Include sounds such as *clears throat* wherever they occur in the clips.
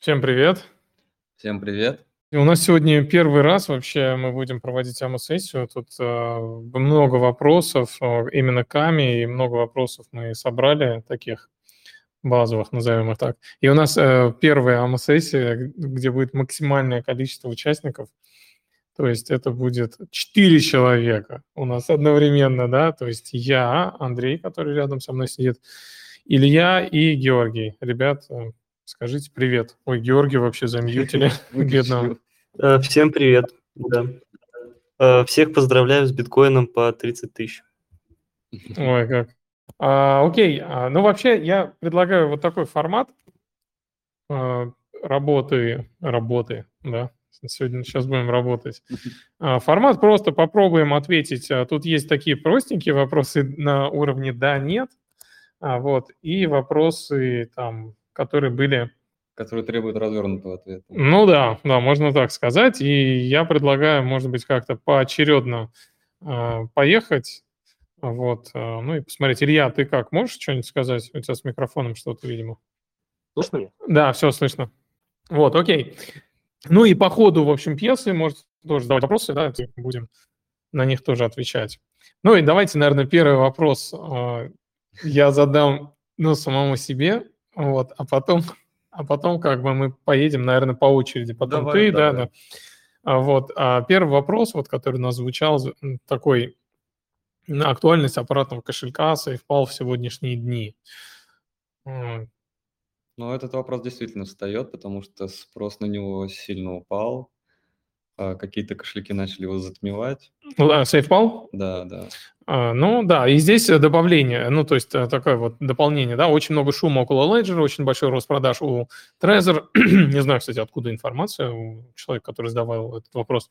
Всем привет. Всем привет. И у нас сегодня первый раз вообще мы будем проводить АМО-сессию. Тут э, много вопросов э, именно к АМИ, и много вопросов мы собрали таких базовых, назовем их так. И у нас э, первая АМО-сессия, где будет максимальное количество участников. То есть это будет 4 человека у нас одновременно, да, то есть я, Андрей, который рядом со мной сидит, Илья и Георгий. Ребят, э, скажите привет. Ой, Георгий вообще замьютили, *laughs* *laughs* бедного. Э, всем привет. Да. Э, всех поздравляю с биткоином по 30 тысяч. Ой, как. А, окей, а, ну вообще я предлагаю вот такой формат а, работы, работы, да, сегодня сейчас будем работать. *laughs* Формат просто попробуем ответить. Тут есть такие простенькие вопросы на уровне «да», «нет», а, вот, и вопросы, там, которые были... Которые требуют развернутого ответа. Ну да, да, можно так сказать. И я предлагаю, может быть, как-то поочередно э, поехать. Вот, э, ну и посмотреть. Илья, ты как, можешь что-нибудь сказать? У тебя с микрофоном что-то, видимо. Слышно меня? Да, все слышно. Вот, окей. Ну и по ходу, в общем, пьесы, может, тоже задавать вопросы, да, будем на них тоже отвечать. Ну и давайте, наверное, первый вопрос э, я задам, ну, самому себе, вот, а потом, а потом как бы мы поедем, наверное, по очереди. Потом давай, ты, давай. да, да. А, вот, а первый вопрос, вот, который у нас звучал, такой, актуальность аппаратного кошелька SafePal в сегодняшние дни. Ну, этот вопрос действительно встает, потому что спрос на него сильно упал. А, какие-то кошельки начали его затмевать. SafePal? Да, да. А, ну да, и здесь добавление, ну то есть э, такое вот дополнение, да, очень много шума около Ledger, очень большой рост продаж у Trezor, *clears throat* не знаю, кстати, откуда информация у человека, который задавал этот вопрос.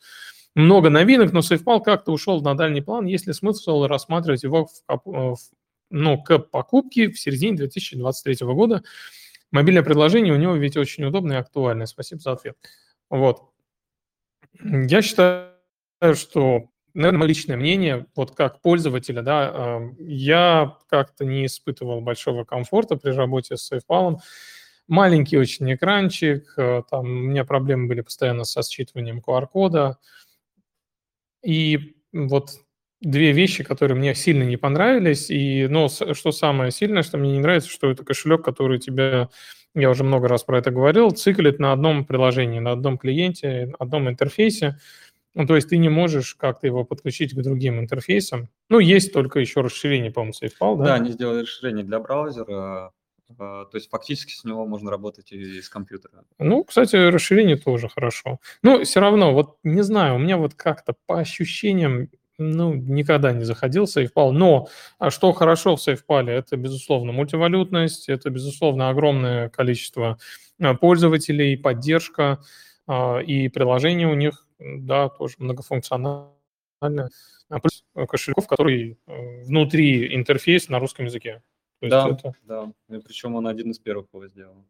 Много новинок, но SafePal как-то ушел на дальний план, есть ли смысл рассматривать его в, в, ну, к покупке в середине 2023 года. Мобильное предложение у него ведь очень удобное и актуальное. Спасибо за ответ. Вот. Я считаю, что наверное, мое личное мнение, вот как пользователя, да, я как-то не испытывал большого комфорта при работе с SafePal. Маленький очень экранчик, э, там у меня проблемы были постоянно со считыванием QR-кода. И вот две вещи, которые мне сильно не понравились. И, но что самое сильное, что мне не нравится, что это кошелек, который тебя, я уже много раз про это говорил, циклит на одном приложении, на одном клиенте, на одном интерфейсе. Ну, то есть ты не можешь как-то его подключить к другим интерфейсам. Ну, есть только еще расширение, по-моему, SafePal, да? Да, они сделали расширение для браузера, а, то есть фактически с него можно работать и из компьютера. Ну, кстати, расширение тоже хорошо. Ну, все равно, вот не знаю, у меня вот как-то по ощущениям, ну, никогда не заходил SafePal. Но а что хорошо в SafePal, это, безусловно, мультивалютность, это, безусловно, огромное количество а, пользователей, поддержка, и приложения у них да, тоже многофункциональная, а плюс кошельков, который э, внутри интерфейс на русском языке. да, это... да, и причем он один из первых его сделал.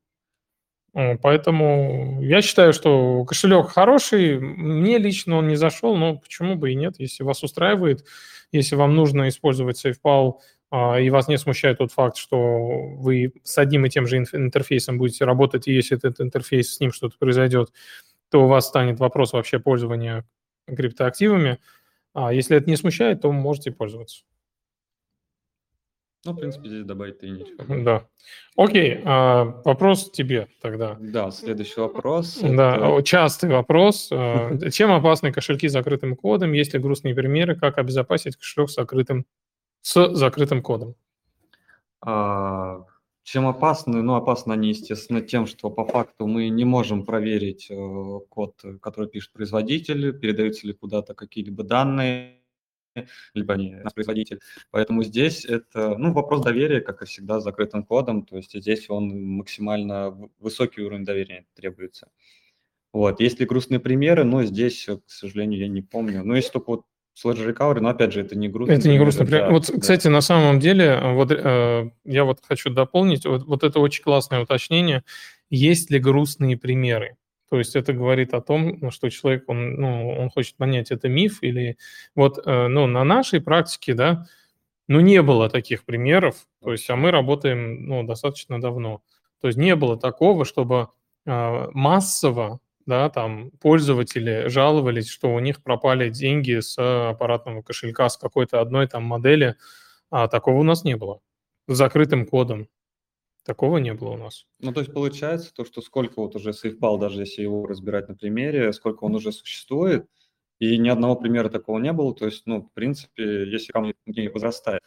Поэтому я считаю, что кошелек хороший. Мне лично он не зашел, но почему бы и нет, если вас устраивает, если вам нужно использовать SafePal, а, и вас не смущает тот факт, что вы с одним и тем же интерфейсом будете работать, и если этот интерфейс с ним что-то произойдет, то у вас станет вопрос вообще пользования криптоактивами. А если это не смущает, то можете пользоваться. Ну, в принципе, здесь добавить-то и нечего. Да. Окей, а, вопрос тебе тогда. Да, следующий вопрос. Да, это... частый вопрос. А, *laughs* чем опасны кошельки с закрытым кодом? Есть ли грустные примеры, как обезопасить кошелек с закрытым, с закрытым кодом? Чем опасны? Ну, опасны они, естественно, тем, что по факту мы не можем проверить э, код, который пишет производитель, передаются ли куда-то какие-либо данные, либо они наш производитель. Поэтому здесь это ну, вопрос доверия, как и всегда, с закрытым кодом. То есть здесь он максимально высокий уровень доверия требуется. Вот. Есть ли грустные примеры? Но здесь, к сожалению, я не помню. Но есть только вот Sledge Recovery, но опять же, это не грустно. Это не грустно. Да, вот, да. кстати, на самом деле, вот э, я вот хочу дополнить, вот, вот это очень классное уточнение. Есть ли грустные примеры? То есть это говорит о том, ну, что человек, он, ну, он хочет понять, это миф или... Вот, э, ну, на нашей практике, да, ну, не было таких примеров, то есть, а мы работаем, ну, достаточно давно. То есть не было такого, чтобы массово да, там пользователи жаловались, что у них пропали деньги с аппаратного кошелька с какой-то одной там модели, а такого у нас не было. С закрытым кодом. Такого не было у нас. Ну, то есть получается то, что сколько вот уже SafeBall, даже если его разбирать на примере, сколько он уже существует, и ни одного примера такого не было, то есть, ну, в принципе, если камни возрастает,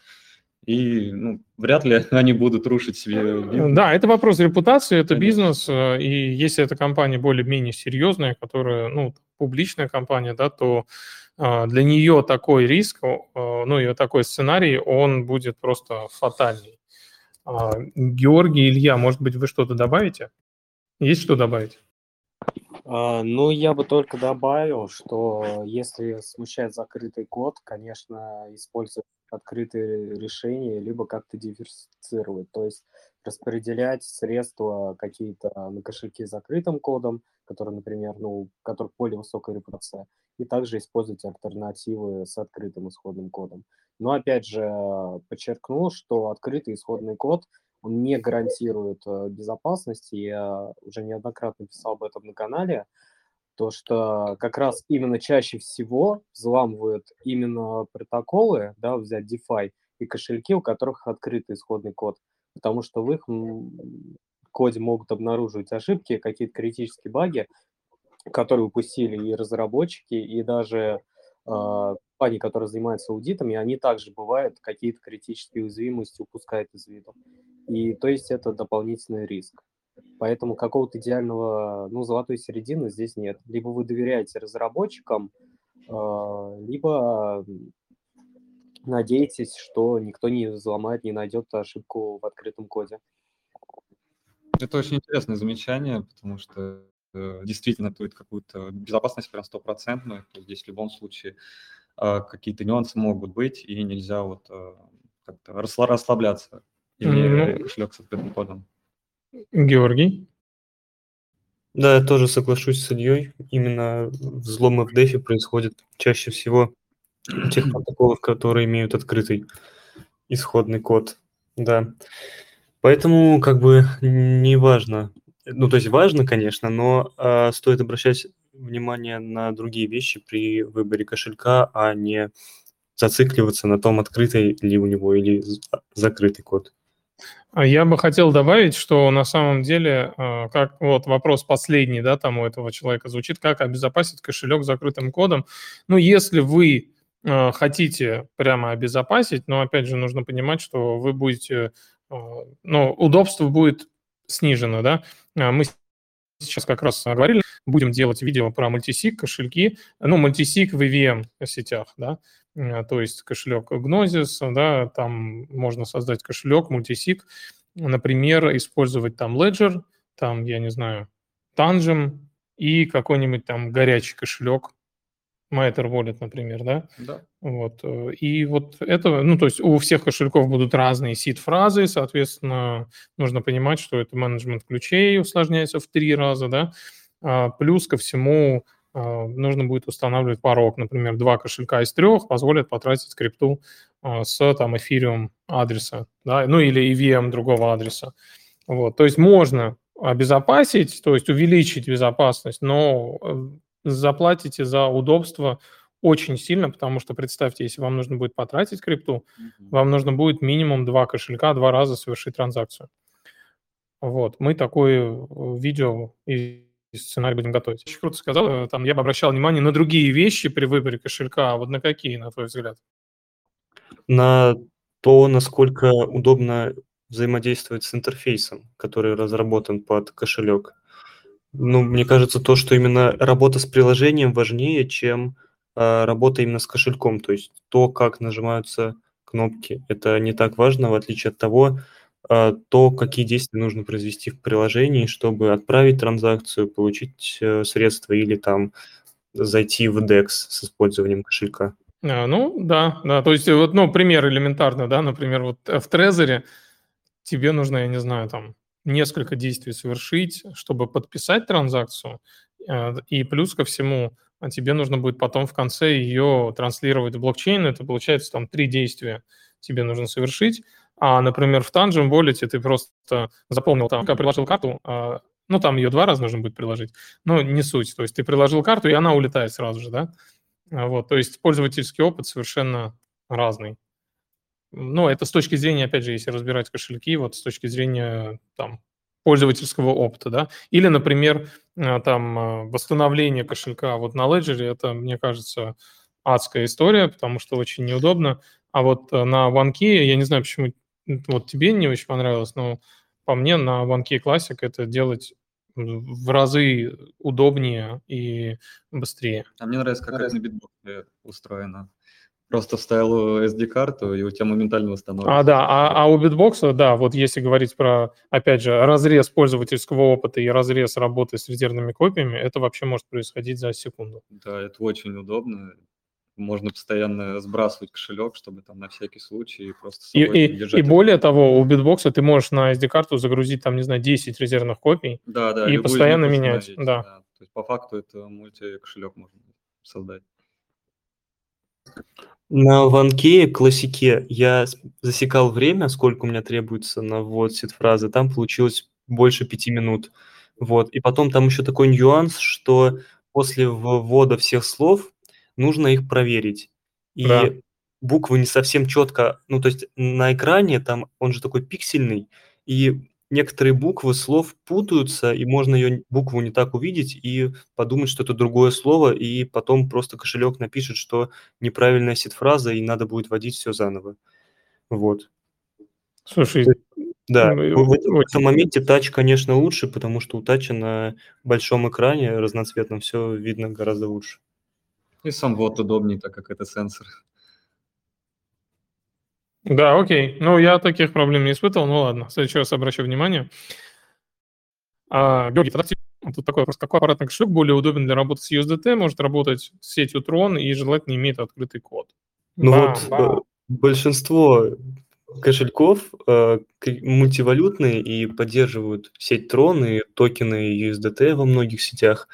и ну, вряд ли *laughs* они будут рушить себе бизнес. Да, это вопрос репутации, это Конечно. бизнес, э, и если эта компания более-менее серьезная, которая, ну, публичная компания, да, то э, для нее такой риск, э, ну, и такой сценарий, он будет просто фатальный. А, Георгий, Илья, может быть, вы что-то добавите? Есть что добавить? А, ну, я бы только добавил, что если смущает закрытый код, конечно, использовать открытые решения, либо как-то диверсифицировать, то есть распределять средства какие-то на кошельки с закрытым кодом, которые, например, ну, у которых более высокая репутация, и также использовать альтернативы с открытым исходным кодом. Но опять же подчеркну, что открытый исходный код он не гарантирует э, безопасности. Я уже неоднократно писал об этом на канале, то что как раз именно чаще всего взламывают именно протоколы, да, взять DeFi и кошельки, у которых открытый исходный код, потому что в их коде могут обнаруживать ошибки, какие-то критические баги, которые упустили и разработчики, и даже э, компании, которые занимаются аудитами, они также бывают какие-то критические уязвимости упускают из виду. И то есть это дополнительный риск. Поэтому какого-то идеального, ну, золотой середины здесь нет. Либо вы доверяете разработчикам, а, либо надеетесь, что никто не взломает, не найдет ошибку в открытом коде. Это очень интересное замечание, потому что э, действительно тут какую-то безопасность прям стопроцентную. То есть здесь в любом случае э, какие-то нюансы могут быть, и нельзя вот э, как-то расслабляться имея mm-hmm. кошелек с открытым кодом. Георгий? Да, я тоже соглашусь с Ильей. Именно взломы в дефи происходят чаще всего у тех *clears throat* протоколов, которые имеют открытый исходный код. Да. Поэтому как бы не важно. Ну, то есть важно, конечно, но э, стоит обращать внимание на другие вещи при выборе кошелька, а не зацикливаться на том, открытый ли у него или закрытый код. А я бы хотел добавить, что на самом деле, а, как вот вопрос последний, да, там у этого человека звучит, как обезопасить кошелек закрытым кодом. Ну, если вы а, хотите прямо обезопасить, но опять же нужно понимать, что вы будете, ну, удобство будет снижено, да. Мы сейчас как раз говорили, будем делать видео про мультисик, кошельки, ну, мультисик в EVM сетях, да, то есть кошелек Gnosis, да, там можно создать кошелек, мультисик, например, использовать там Ledger, там, я не знаю, Tangem и какой-нибудь там горячий кошелек, Matter Wallet, например, да? Да. Вот. Э, и вот это, ну, то есть у всех кошельков будут разные сид-фразы, соответственно, нужно понимать, что это менеджмент ключей усложняется в три раза, да, а плюс ко всему нужно будет устанавливать порог. Например, два кошелька из трех позволят потратить крипту а, с там эфириум адреса, да, ну или EVM другого адреса. Вот, то есть можно обезопасить, то есть увеличить безопасность, но э, заплатите за удобство очень сильно, потому что представьте, если вам нужно будет потратить крипту, mm-hmm. вам нужно будет минимум два кошелька два раза совершить транзакцию. Вот, мы такое э, видео и сценарий будем готовить. Очень круто сказал. Э, там я бы обращал внимание на другие вещи при выборе кошелька. А вот на какие, на твой взгляд? На то, насколько удобно взаимодействовать с интерфейсом, который разработан под кошелек. Ну, мне кажется, то, что именно работа с приложением важнее, чем э, работа именно с кошельком. То есть то, как нажимаются кнопки, это не так важно, в отличие от того, то, какие действия нужно произвести в приложении, чтобы отправить транзакцию, получить э, средства или там зайти в DEX с использованием кошелька. А, ну, да, да, то есть вот, ну, пример элементарно, да, например, вот в Трезоре тебе нужно, я не знаю, там, несколько действий совершить, чтобы подписать транзакцию, э, и плюс ко всему тебе нужно будет потом в конце ее транслировать в блокчейн, это получается там три действия тебе нужно совершить, а, например, в Tangent Wallet ты просто запомнил там, приложил карту, а, Ну, там ее два раза нужно будет приложить, но не суть. То есть ты приложил карту, и она улетает сразу же, да? А вот, то есть пользовательский опыт совершенно разный. Ну, это с точки зрения, опять же, если разбирать кошельки, вот с точки зрения там пользовательского опыта, да, или, например, э, там восстановление кошелька вот на Ledger, это, мне кажется, адская история, потому что очень неудобно, а вот э, на OneKey, я не знаю, почему вот тебе не очень понравилось, но по мне на OneKey Classic это делать в разы удобнее и быстрее. А мне нравится, как это на BitBox'е устроено. Просто вставил SD-карту, и у тебя моментально восстановится. А, да, а, а у BitBox'а, да, вот если говорить про, опять же, разрез пользовательского опыта и разрез работы с резервными копиями, это вообще может происходить за секунду. Да, это очень удобно. Можно постоянно сбрасывать кошелек, чтобы там на всякий случай просто и, и, и более того, у битбокса ты можешь на SD-карту загрузить там, не знаю, 10 резервных копий да, да, и постоянно менять. Да. да. То есть по факту это мульти-кошелек можно создать. На ванке классике я засекал время, сколько у меня требуется на ввод сид-фразы. Там получилось больше пяти минут. Вот. И потом там еще такой нюанс, что после ввода всех слов нужно их проверить. И Да. буквы не совсем четко, ну, то есть на экране там он же такой пиксельный, и некоторые буквы слов путаются, и можно ее букву не так увидеть и подумать, что это другое слово, и потом просто кошелек напишет, что неправильная сид-фраза, и надо будет вводить все заново. Вот. Слушай, да, в, в этом моменте тач, конечно, лучше, потому что у тача на большом экране разноцветном все видно гораздо лучше. И сам вот удобнее, так как это сенсор. Да, окей. Ну, я таких проблем не испытывал, ну ладно, в следующий раз обращу внимание. А, Георгий, тогда тут такой вопрос. Какой аппаратный кошелек более удобен для работы с USDT, может работать с сетью Tron и желательно имеет открытый код? Ну бам, вот бам. Э, большинство кошельков э, мультивалютные и поддерживают сеть Tron и токены USDT во многих сетях.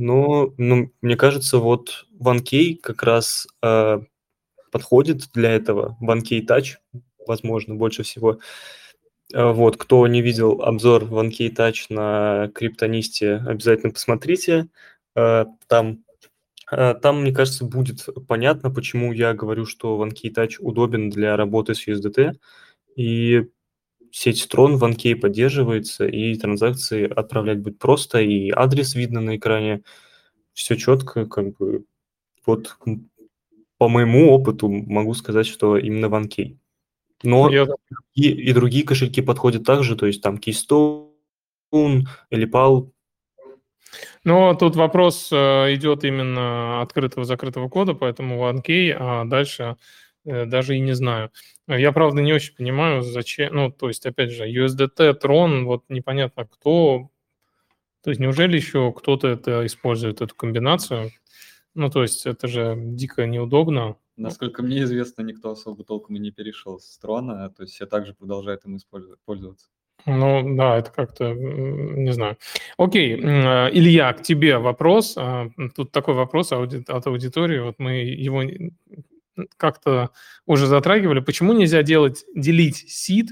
Но ну, мне кажется, вот OneKey как раз э, подходит для этого. OneKey Touch, возможно, больше всего. А, вот, кто не видел обзор OneKey Touch на криптонисте, обязательно посмотрите. А, там, а, там, мне кажется, будет понятно, почему я говорю, что OneKey Touch удобен для работы с USDT. И сеть Tron в OneKey поддерживается, и транзакции отправлять будет просто, и адрес видно на экране. Все четко, как бы вот по моему опыту могу сказать, что именно OneKey. Но Я... и, и другие кошельки подходят также, то есть там Keystone или PAL. Но тут вопрос э, идет именно открытого-закрытого кода, поэтому OneKey, а дальше даже и не знаю. Я, правда, не очень понимаю, зачем, ну, то есть, опять же, USDT, Tron, вот непонятно кто, то есть неужели еще кто-то это использует, эту комбинацию? Ну, то есть это же дико неудобно. Насколько мне известно, никто особо толком и не перешел с трона, то есть все также продолжают им пользоваться. Ну, да, это как-то, не знаю. Окей, а, Илья, к тебе вопрос. А, тут такой вопрос от аудитории, вот мы его как-то уже затрагивали. Почему нельзя делать, делить сид,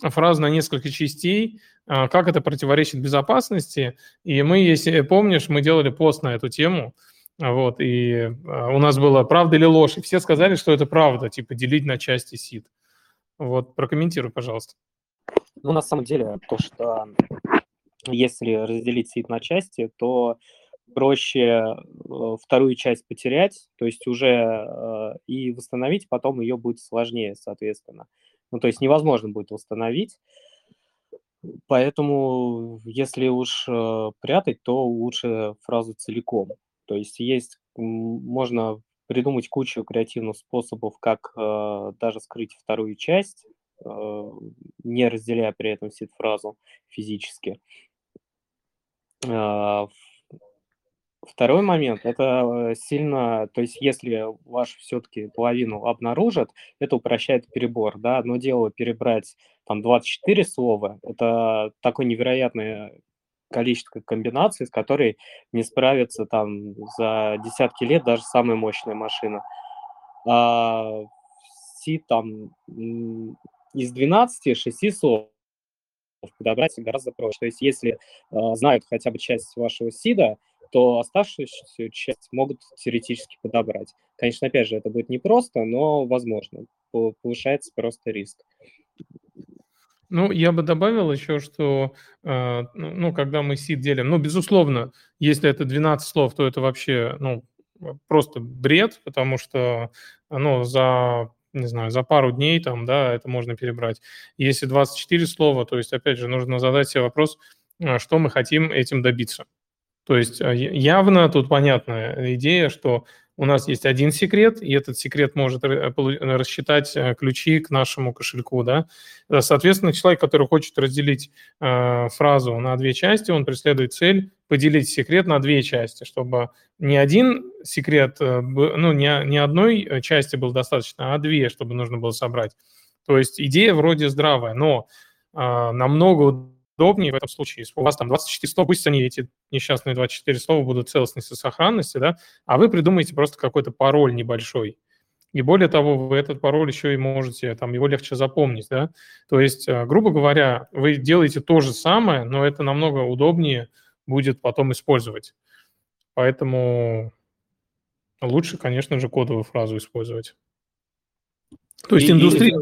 фразу на несколько частей, а, как это противоречит безопасности? И мы, если помнишь, мы делали пост на эту тему, вот, и а, у нас было правда или ложь, и все сказали, что это правда, типа делить на части сид. Вот, прокомментируй, пожалуйста. Ну, на самом деле, то, что если разделить сид на части, то проще э, вторую часть потерять, то есть уже э, и восстановить потом ее будет сложнее, соответственно. Ну, то есть невозможно будет восстановить. Поэтому, если уж э, прятать, то лучше фразу целиком. То есть есть, можно придумать кучу креативных способов, как э, даже скрыть вторую часть, э, не разделяя при этом сид-фразу физически. Э, второй момент – это сильно, то есть если ваш все-таки половину обнаружат, это упрощает перебор. Да? Одно дело перебрать там 24 слова, это такой невероятный количество комбинаций, с которой не справится там за десятки лет даже самая мощная машина. А C там из 12 6 слов подобрать гораздо проще. То есть если э, знают хотя бы часть вашего сида, то оставшуюся часть могут теоретически подобрать. Конечно, опять же, это будет непросто, но возможно. Повышается просто риск. Ну, я бы добавил еще, что, э, ну, когда мы сид делим, ну, безусловно, если это 12 слов, то это вообще, ну, просто бред, потому что, ну, за, не знаю, за пару дней там, да, это можно перебрать. Если 24 слова, то есть, опять же, нужно задать себе вопрос, э, что мы хотим этим добиться. То есть э, явно тут понятная идея, что у нас есть один секрет, и этот секрет может рассчитать э, ключи к нашему кошельку, да. Соответственно, человек, который хочет разделить э, фразу на две части, он преследует цель поделить секрет на две части, чтобы не один секрет, э, ну, не, не одной части был достаточно, а две, чтобы нужно было собрать. То есть идея вроде здравая, но э, намного удобнее в этом случае. Если у вас там 24 слова, пусть они, эти несчастные 24 слова, будут целостности и сохранности, да, а вы придумаете просто какой-то пароль небольшой. И более того, вы этот пароль еще и можете, там, его легче запомнить, да. То есть, э, грубо говоря, вы делаете то же самое, но это намного удобнее будет потом использовать. Поэтому лучше, конечно же, кодовую фразу использовать. То есть индустрия...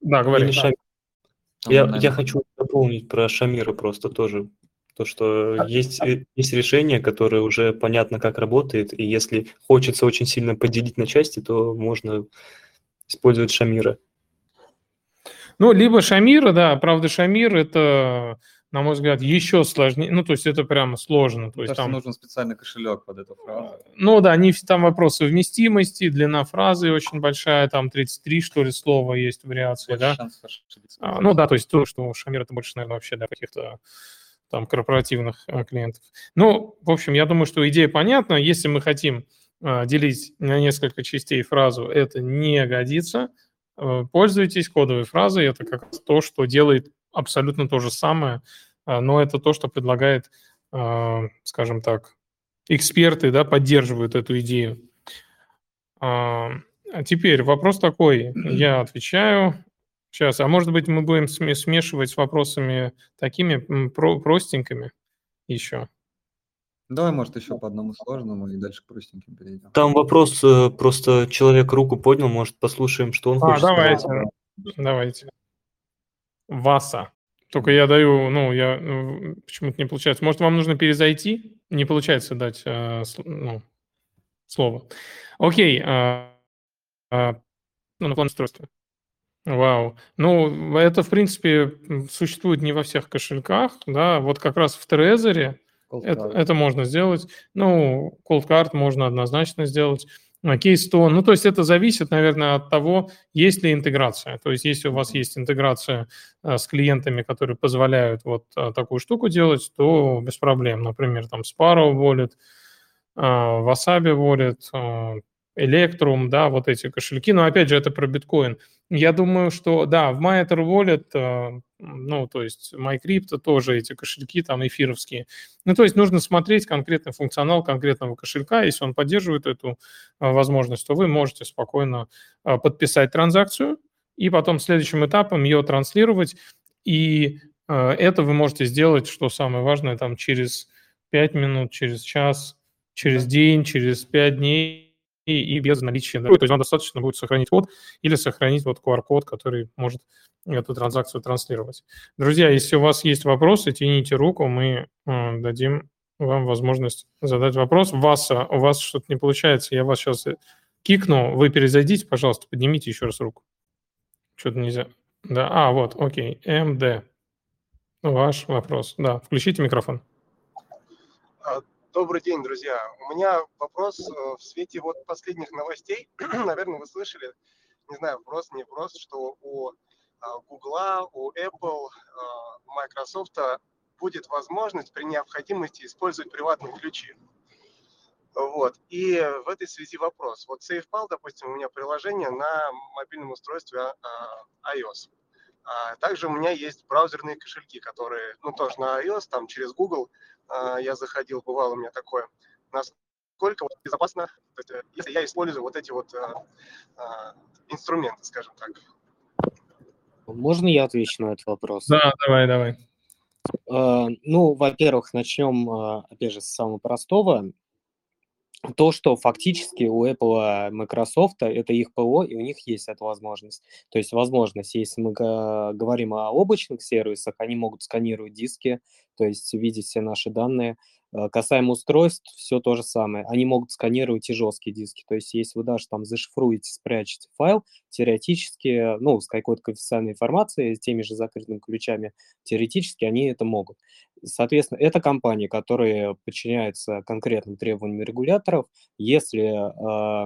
Да, говори. Я, я хочу дополнить про Шамира просто тоже. То, что а, есть, а... есть решение, которое уже понятно, как работает, и если хочется очень сильно поделить на части, то можно использовать Шамира. Ну, либо Шамира, да, правда, Шамир – это на мой взгляд, еще сложнее. Ну, то есть это прямо сложно. То есть там нужен специальный кошелек под эту фразу. Ну да, не там вопрос совместимости, длина фразы очень большая, там 33, что ли, слова есть вариации, больше да? А, ну да, то есть то, что Шамир это больше, наверное, вообще для каких-то там корпоративных а, клиентов. Ну, в общем, я думаю, что идея понятна. Если мы хотим а, делить на несколько частей фразу, это не годится. А, пользуйтесь кодовой фразой, это как раз то, что делает абсолютно то же самое, а, но это то, что предлагает, а, скажем так, эксперты, да, поддерживают эту идею. А, теперь вопрос такой, я отвечаю. Сейчас, а может быть мы будем смешивать с вопросами такими про простенькими еще? Давай, может, еще по одному сложному и дальше к простеньким перейдем. Там вопрос, э, просто человек руку поднял, может, послушаем, что он а, хочет давайте, сказать. Давайте. Васа. Только я даю, ну, я ну, почему-то не получается. Может, вам нужно перезайти? Не получается дать э, ну, слово. Окей. Э, э, ну, на план устройства. Вау. Ну, это, в принципе, существует не во всех кошельках, да, вот как раз в Трезоре это, это можно сделать. Ну, Cold Card можно однозначно сделать. Keystone. Ну, то есть это зависит, наверное, от того, есть ли интеграция. То есть если у вас есть интеграция э, с клиентами, которые позволяют вот э, такую штуку делать, то без проблем. Например, там Sparrow Wallet, э, Wasabi Wallet, Electrum, да, вот эти кошельки. Но опять же, это про биткоин. Я думаю, что да, в MyEther Wallet, ну, то есть MyCrypto тоже эти кошельки там эфировские. Ну, то есть нужно смотреть конкретный функционал конкретного кошелька. Если он поддерживает эту возможность, то вы можете спокойно подписать транзакцию и потом следующим этапом ее транслировать. И это вы можете сделать, что самое важное, там через 5 минут, через час, через день, через 5 дней и, и без наличия. Да. То есть вам достаточно будет сохранить код или сохранить вот QR-код, который может эту транзакцию транслировать. Друзья, если у вас есть вопросы, тяните руку, мы э, дадим вам возможность задать вопрос. Вас, у вас что-то не получается, я вас сейчас кикну, вы перезайдите, пожалуйста, поднимите еще раз руку. Что-то нельзя. Да, а, вот, окей, МД. Ваш вопрос. Да, включите микрофон. А, Добрый день, друзья. У меня вопрос э, в свете вот последних новостей. *clears throat* Наверное, вы слышали, не знаю, вопрос, не вопрос, что у а, Google, у Apple, а, Microsoft будет возможность при необходимости использовать приватные ключи. Вот. И в этой связи вопрос. Вот SafePal, допустим, у меня приложение на мобильном устройстве а, iOS. Также у меня есть браузерные кошельки, которые, ну, тоже на iOS, там через Google – а, я заходил, бывало у меня такое, насколько вот безопасно, э, если я использую вот эти вот а, а, инструменты, скажем так. Можно я отвечу на этот вопрос? Да, давай, давай. Ну, во-первых, начнем, опять же, с самого простого. То, что фактически у Apple, Microsoft это их ПО, и у них есть эта возможность. То есть возможность, если мы говорим о облачных сервисах, они могут сканировать диски, то есть видеть все наши данные. Э, касаемо устройств, все то же самое. Они могут сканировать и жесткие диски. То есть если вы даже там зашифруете, спрячете файл, теоретически, ну, с какой-то конфиденциальной информацией, с теми же закрытыми ключами, теоретически они это могут. Соответственно, это компании, которые подчиняются конкретным требованиям регуляторов. Если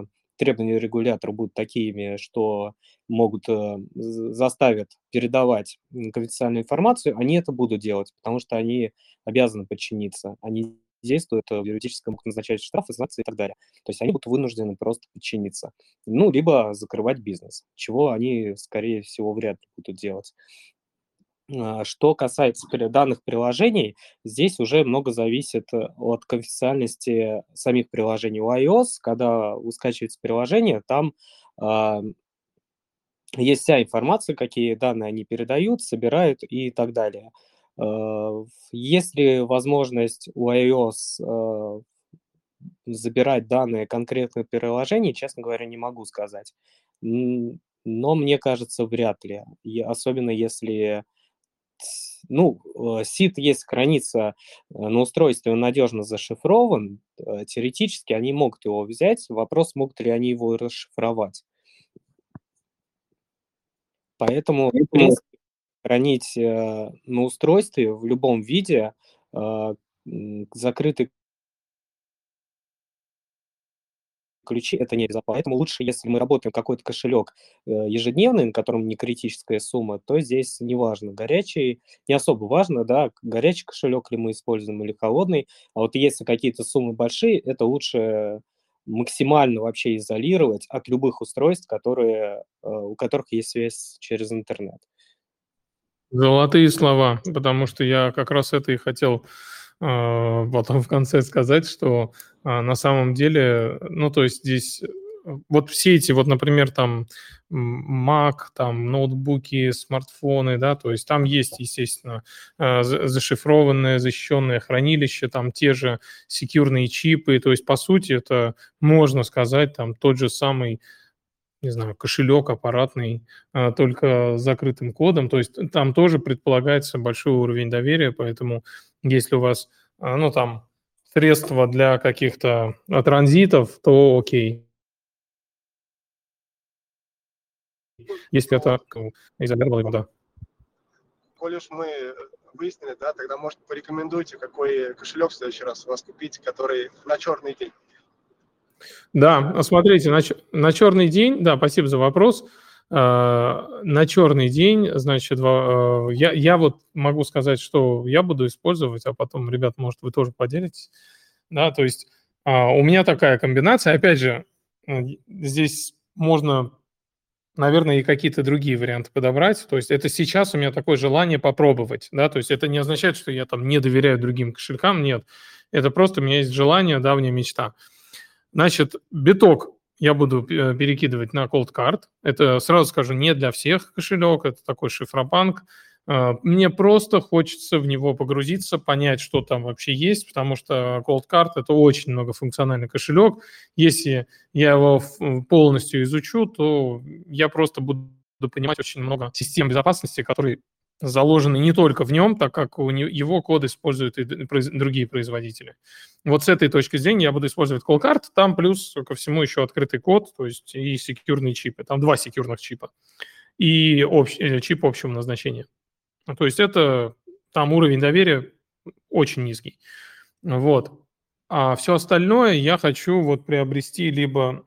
э, требования регулятора будут такими, что могут э, заставят передавать конфиденциальную информацию, они это будут делать, потому что они обязаны подчиниться. Они действуют в юридическом, могут назначать штрафы, санкции и так далее. То есть они будут вынуждены просто подчиниться. Ну, либо закрывать бизнес, чего они, скорее всего, вряд ли будут делать. А, что касается данных приложений, здесь уже много зависит э, от конфиденциальности самих приложений. У iOS, когда вы скачиваете приложение, там э, есть вся информация, какие данные они передают, собирают и так далее. Э, есть ли возможность у iOS э, забирать данные конкретных приложений, честно говоря, не могу сказать. Но мне кажется, вряд ли. И особенно если ну, э, сид, если хранится э, на устройстве, он надежно зашифрован, э, теоретически они могут его взять. Вопрос, могут ли они его расшифровать. Поэтому, в принципе, хранить на устройстве в любом виде закрытый ключи это не безопасно. Поэтому лучше, если мы работаем какой-то кошелек э, ежедневный, на котором не критическая сумма, то здесь неважно, горячий, не особо важно, да, горячий кошелек ли мы используем или холодный. А вот если какие-то суммы большие, это лучше максимально вообще изолировать от любых устройств, которые, э, у которых есть связь через интернет. Золотые слова, потому что я как раз это и хотел а, потом в конце сказать, что на самом деле, ну, то есть здесь вот все эти, вот, например, там Mac, там ноутбуки, смартфоны, да, то есть там есть, естественно, а, зашифрованное, защищенное хранилище, там те же секьюрные чипы, то есть, по сути, это, можно сказать, там тот же самый не знаю, кошелек аппаратный, только с закрытым кодом. То есть там тоже предполагается большой уровень доверия, поэтому если у вас, а, ну, там, средства для каких-то а, транзитов, то окей. Если это изолировано, да. Коль уж мы выяснили, да, тогда, может, порекомендуйте, какой кошелек в следующий раз у вас купить, который на черный день. Да, смотрите, на, на черный день, да, спасибо за вопрос. А, на черный день, значит, а, я, я вот могу сказать, что я буду использовать, а потом, ребят, может, вы тоже поделитесь. Да, то есть а, у меня такая комбинация. Опять же, здесь можно, наверное, и какие-то другие варианты подобрать. То есть это сейчас у меня такое желание попробовать. Да, то есть это не означает, что я там не доверяю другим кошелькам. Нет, это просто у меня есть желание, давняя мечта. Значит, биток я буду э, перекидывать на Cold Card. Это, сразу скажу, не для всех кошелек, это такой шифробанк. А, мне просто хочется в него погрузиться, понять, что там вообще есть, потому что Cold Card – это очень многофункциональный кошелек. Если я его полностью изучу, то я просто буду понимать очень много систем безопасности, которые заложены не только в нем, так как у его код используют и другие производители. Вот с этой точки зрения я буду использовать Callcard, там плюс ко всему еще открытый код, то есть и секьюрные чипы, там два секьюрных чипа, и общ, э, чип общего назначения. То есть это там уровень доверия очень низкий. Вот. А все остальное я хочу вот приобрести либо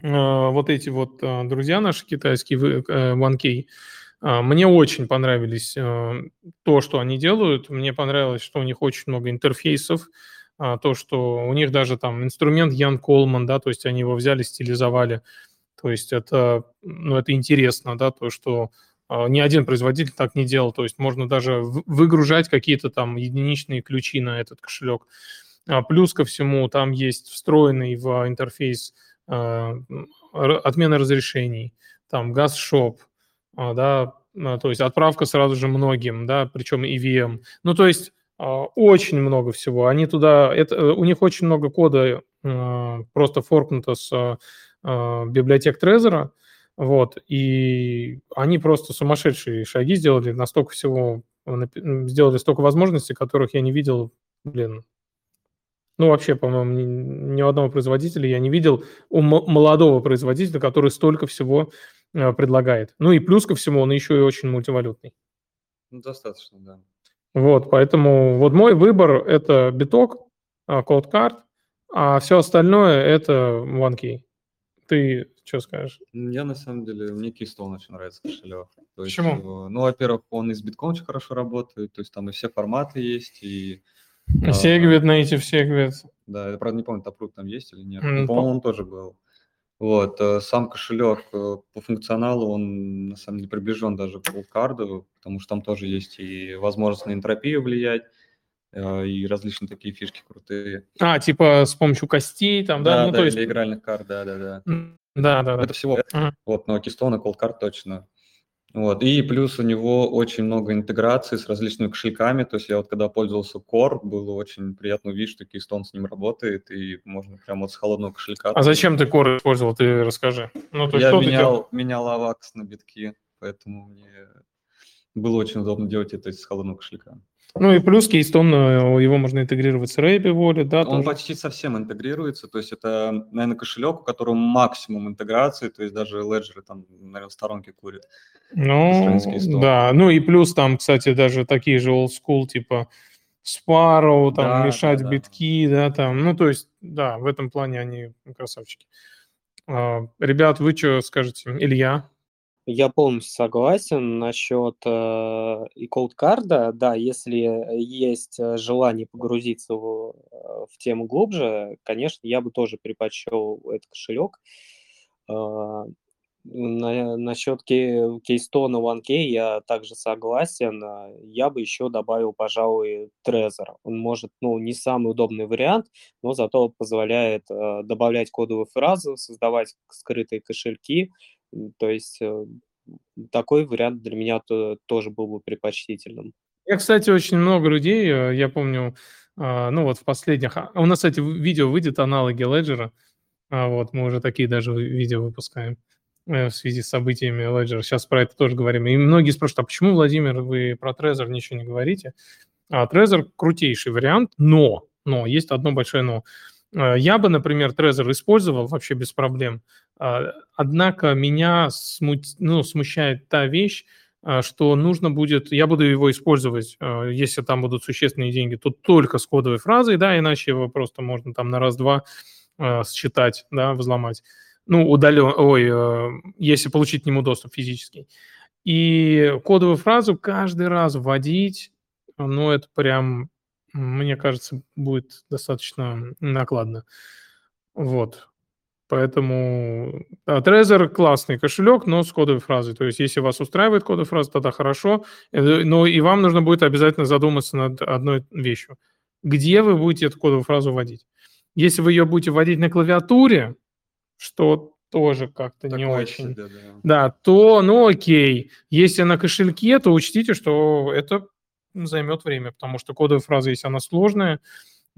э, вот эти вот э, друзья наши китайские, э, OneK, а, мне очень понравились э, то, что они делают. Мне понравилось, что у них очень много интерфейсов, а, то, что у них даже там инструмент Ян Колман, да, то есть они его взяли, стилизовали. То есть это, ну, это интересно, да, то, что а, ни один производитель так не делал. То есть можно даже выгружать какие-то там единичные ключи на этот кошелек. Плюс ко всему там есть встроенный в интерфейс отмена разрешений, там газ-шоп, а, да, а, то есть отправка сразу же многим, да, причем EVM. Ну, то есть а, очень много всего. Они туда, это, у них очень много кода а, просто форкнуто с библиотек Трезора, вот, и они просто сумасшедшие шаги сделали, настолько всего, сделали столько возможностей, которых я не видел, блин, ну, вообще, по-моему, ни, ни одного производителя я не видел у молодого производителя, который столько всего э, предлагает. Ну и плюс ко всему, он еще и очень мультивалютный. Ну, достаточно, да. Вот, поэтому вот мой выбор – это биток, CodeCard, а все остальное – это OneKey. Ты что скажешь? Я на самом деле, мне Keystone очень нравится кошелек. То Почему? Есть, э, ну, во-первых, он и с битком очень хорошо работает, то есть там и все форматы есть, и Segwit, native Segwit. Да, я, правда, не помню, Taproot там есть или нет. По- по-моему, он тоже был. Вот, э, сам кошелек э, по функционалу, он на самом деле приближен даже к Coldcard, потому что там тоже есть и возможность на энтропию влиять, э, и различные такие фишки крутые. А, типа с помощью костей там, да? ну, да, то есть... для игральных карт, да, да, да. Да, да, да. Это всего. Ага. Вот, но Cold Card точно. Вот. И плюс у него очень много интеграции с различными кошельками. То есть я вот когда пользовался Core, было очень приятно увидеть, что Keystone с ним работает, и можно прямо вот с холодного кошелька. А зачем ты Core использовал, ты расскажи. Ну, то Я что ты делал? менял, менял авакс на битки, поэтому мне было очень удобно делать это из холодного кошелька. Ну и плюс Keystone, э, его можно интегрировать с Рэби Wallet, да, Он тоже. почти совсем интегрируется, то есть это, наверное, кошелек, у которого максимум интеграции, то есть даже Ledger там, наверное, в сторонке курит. Ну, да. Ну и плюс там, кстати, даже такие же old school, типа Sparrow, там, Да, мешать да, да. битки, да, там. Ну, то есть, да, в этом плане они красавчики. А, Ребят, вы что скажете? Илья? Я полностью согласен насчет э, и колдкарда. Да, если есть э, желание погрузиться в, э, в тему глубже, конечно, я бы тоже предпочел этот кошелек. Э, на, насчет Кей- Keystone OneK я также согласен. А, Я бы еще добавил, пожалуй, Trezor. Он может, ну, не самый удобный вариант, но зато позволяет э, добавлять кодовые фразы, создавать скрытые кошельки. То есть э, такой вариант для меня то- тоже был бы предпочтительным. Я, кстати, очень много людей, э, я помню, а, ну вот в последних... а, У нас, кстати, видео выйдет аналоги Ledger. А Вот, мы уже такие даже ви- видео выпускаем э, в связи с событиями Ledger. Сейчас про это тоже говорим. И многие спрашивают, а почему, Владимир, вы про Trezor ничего не говорите? А Trezor крутейший вариант, но, но, есть одно большое но. Я бы, например, Trezor использовал вообще без проблем. А, Однако меня смут- ну, смущает та вещь, а, что нужно будет, я буду его использовать, а, если там будут существенные деньги, то только с кодовой фразой, да, иначе его просто можно там на раз-два считать, да, взломать. Ну, удален, ой, если получить к нему доступ физический. И кодовую фразу каждый раз вводить, ну, это прям, мне кажется, будет достаточно накладно. Вот. Поэтому да, Trezor классный кошелек, но с кодовой фразой. То есть, если вас устраивает кодовая фраза, тогда хорошо. Э, Но и вам нужно будет обязательно задуматься над одной вещью. Где вы будете эту кодовую фразу вводить? Если вы ее будете вводить на клавиатуре, что тоже как-то не очень. себе, да. Да, то, ну окей. Если на кошельке, то учтите, что это займет время, потому что кодовая фраза, если она сложная,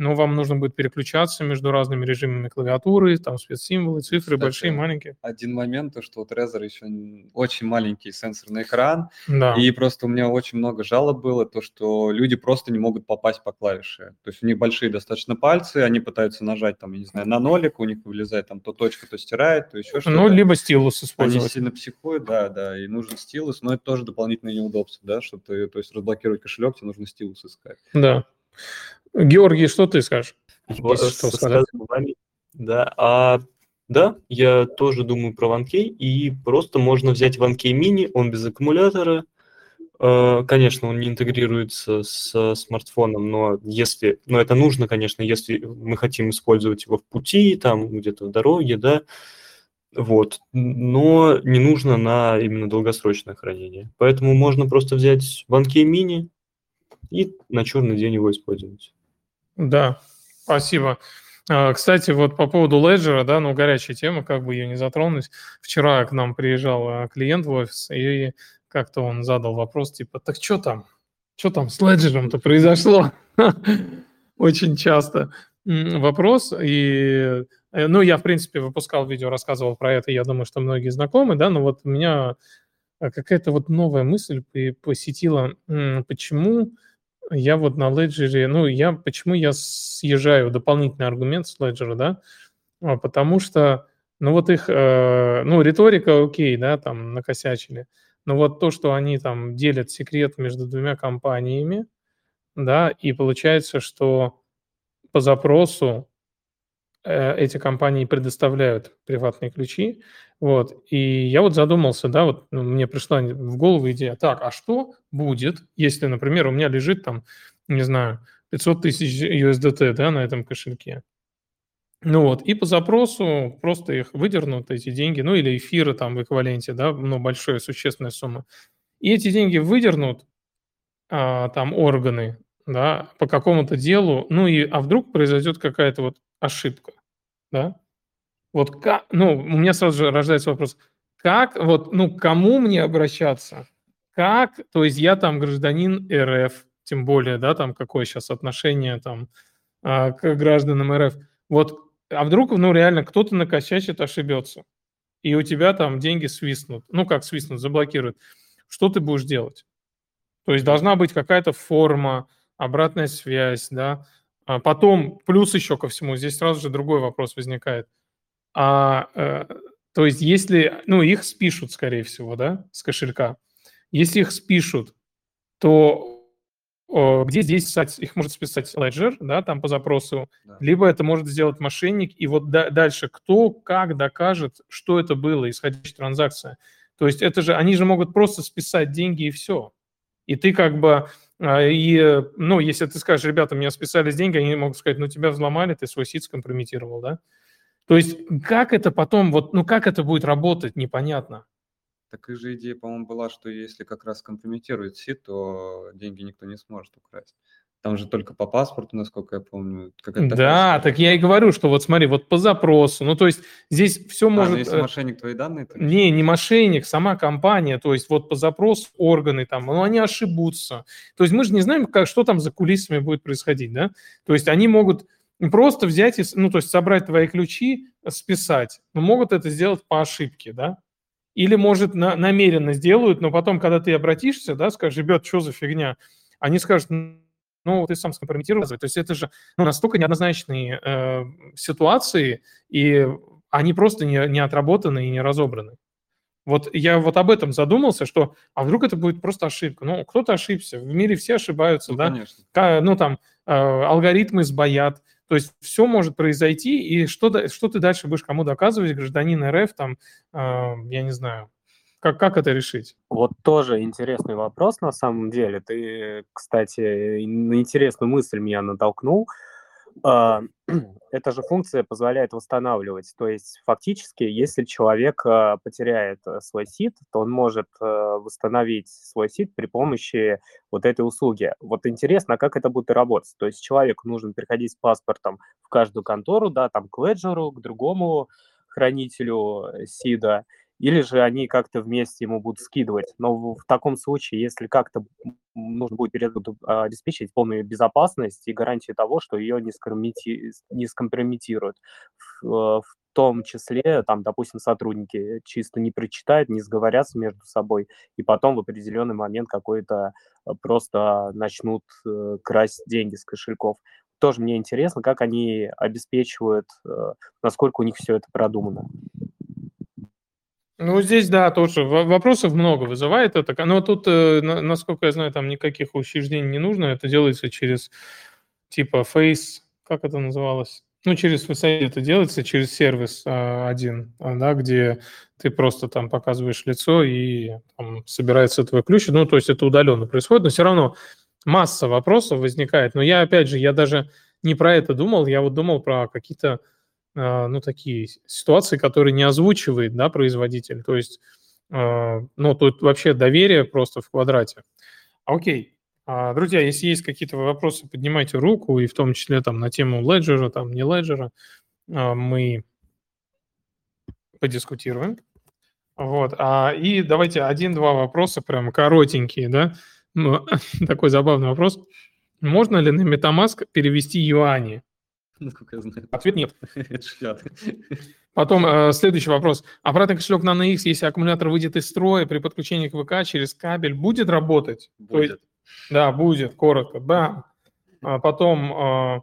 но вам нужно будет переключаться между разными режимами клавиатуры, там спецсимволы, цифры, Кстати, большие, маленькие. Один момент, то, что у Trezor еще очень маленький сенсорный экран, Да. и просто у меня очень много жалоб было, то, что люди просто не могут попасть по клавише. То есть у них большие достаточно пальцы, они пытаются нажать, там, я не знаю, на нолик, у них вылезает там то точка, то стирает, то еще что-то. Ну, либо стилус Они использовать. сильно психуют, да, да, и нужен стилус, но это тоже дополнительное неудобство, да, чтобы ты, то есть разблокировать кошелек, тебе нужно стилус искать. Да. Георгий, что ты скажешь? Есть что сказать? вами, Да, а, да, я тоже думаю про OneKey, и просто можно взять OneKey Mini, он без аккумулятора. Э, Конечно, он не интегрируется с смартфоном, но если, но это нужно, конечно, если мы хотим использовать его в пути, там где-то в дороге, да, вот, но не нужно на именно долгосрочное хранение. Поэтому можно просто взять OneKey Mini и на черный день его использовать. Да, спасибо. А, кстати, вот по поводу Ledger, да, ну, горячая тема, как бы ее не затронуть. Вчера к нам приезжал а, клиент в офис, и как-то он задал вопрос, типа, так что там? Что там с Ledger-то произошло? *laughs* Очень часто вопрос, и, э, ну, я, в принципе, выпускал видео, рассказывал про это, я думаю, что многие знакомы, да, но вот у меня а, какая-то вот новая мысль посетила, почему я вот на Ledger, ну, я, почему я съезжаю, дополнительный аргумент с Ledger, да, а, потому что, ну, вот их, э, ну, риторика окей, да, там, накосячили, но вот то, что они там делят секрет между двумя компаниями, да, и получается, что по запросу Э, эти компании предоставляют приватные ключи. Вот. И я вот задумался, да, вот ну, мне пришла в голову идея, так, а что будет, если, например, у меня лежит там, не знаю, 500 тысяч USDT, да, на этом кошельке. Ну вот, и по запросу просто их выдернут, эти деньги, ну или эфиры там в эквиваленте, да, ну большая существенная сумма. И эти деньги выдернут а, там органы, да, по какому-то делу, ну и, а вдруг произойдет какая-то вот ошибка, да? Вот как, ну, у меня сразу же рождается вопрос, как, вот, ну, кому мне обращаться? Как, то есть я там гражданин РФ, тем более, да, там какое сейчас отношение там а, к гражданам РФ. Вот, а вдруг, ну, реально кто-то накосячит, ошибется, и у тебя там деньги свистнут, ну, как свистнут, заблокируют. Что ты будешь делать? То есть должна быть какая-то форма, обратная связь, да, а потом, плюс еще ко всему, здесь сразу же другой вопрос возникает. А, э, то есть, если, ну, их спишут, скорее всего, да, с кошелька. Если их спишут, то о, где здесь писать? Их может списать Ledger, да, там по запросу, да. либо это может сделать мошенник, и вот да, дальше кто как докажет, что это было, исходящая транзакция. То есть это же, они же могут просто списать деньги и все. И ты как бы а, и, ну, если ты скажешь, ребята, меня списались деньги, они могут сказать, ну, тебя взломали, ты свой сит скомпрометировал, да? То есть как это потом, вот, ну, как это будет работать, непонятно. Так и же идея, по-моему, была, что если как раз компрометирует сит, то деньги никто не сможет украсть. Там же только по паспорту, насколько я помню. Да, так я и говорю, что вот смотри, вот по запросу. Ну, то есть здесь все а, может... Если э, мошенник твои данные... То... Не, не мошенник, сама компания. То есть вот по запросу органы там, ну, они ошибутся. То есть мы же не знаем, как, что там за кулисами будет происходить, да? То есть они могут просто взять, и, ну, то есть собрать твои ключи, списать. Но могут это сделать по ошибке, да? Или, может, на, намеренно сделают, но потом, когда ты обратишься, да, скажешь, ребят, что за фигня? Они скажут, ну, ты сам скомпрометировал. То есть это же ну, настолько неоднозначные э, ситуации, и они просто не, не отработаны и не разобраны. Вот я вот об этом задумался, что, а вдруг это будет просто ошибка? Ну, кто-то ошибся, в мире все ошибаются, ну, да? Конечно. Ну, там, э, алгоритмы сбоят, то есть все может произойти, и что, что ты дальше будешь кому доказывать, гражданин РФ, там, э, я не знаю, как, как это решить? Вот тоже интересный вопрос на самом деле. Ты, кстати, на интересную мысль меня натолкнул. *clears throat* эта же функция позволяет восстанавливать. То есть фактически, если человек а, потеряет э, свой сит, то он может э, восстановить свой сит при помощи вот этой услуги. Вот интересно, как это будет работать. То есть человеку нужно приходить с паспортом в каждую контору, да, там к леджеру, к другому хранителю э, сида, или же они как-то вместе ему будут скидывать. Но в таком случае, если как-то нужно будет периоду а, обеспечить полную безопасность и гарантию того, что ее не, скомпромети... не скомпрометируют. В, э, в том числе, там, допустим, сотрудники чисто не прочитают, не сговорятся между собой, и потом в определенный момент какой-то э, просто начнут э, красть деньги с кошельков. Тоже мне интересно, как они обеспечивают, насколько у них все это продумано. Ну, здесь, да, тоже вопросов много вызывает это. Но тут, э, насколько я знаю, там никаких учреждений не нужно. Это делается через типа Face, как это называлось? Ну, через Face это делается, через сервис а, один, а, да, где ты просто там показываешь лицо и там, собирается твой ключ. Ну, то есть это удаленно происходит, но все равно масса вопросов возникает. Но я, опять же, я даже не про это думал, я вот думал про какие-то ну, такие ситуации, которые не озвучивает, да, производитель. То есть, а, ну, тут вообще доверие просто в квадрате. Окей. А, друзья, если есть какие-то вопросы, поднимайте руку, и в том числе там на тему леджера, там не леджера, а, мы подискутируем. Вот. А, и давайте один-два вопроса, прям коротенькие, да? Ну, *laughs* такой забавный вопрос. Можно ли на MetaMask перевести юани? *laughs* Насколько я знаю. Ответ нет. *laughs* Потом э, следующий вопрос. Обратный кошелек на NX, если аккумулятор выйдет из строя при подключении к ВК через кабель, будет работать? То есть- Будет. да, будет, коротко. Да. А потом, э,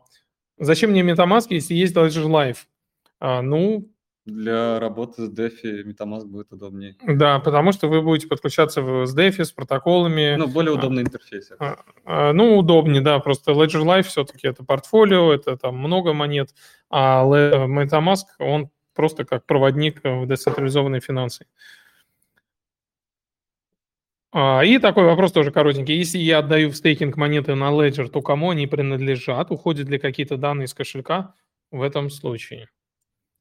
зачем мне MetaMask, если есть Ledger Live? А, ну, Для работы с DeFi MetaMask будет удобнее. да, потому что вы будете подключаться в SDEFI с протоколами. Ну, более а, удобный интерфейс. А, а, Ну, удобнее, да, просто Ledger Live все-таки это портфолио, это там много монет, а MetaMask, он просто как проводник в децентрализованной финансы. А, И такой вопрос тоже коротенький. Если я отдаю в стейкинг монеты на Ledger, то кому они принадлежат? Уходят ли какие-то данные из кошелька в этом случае?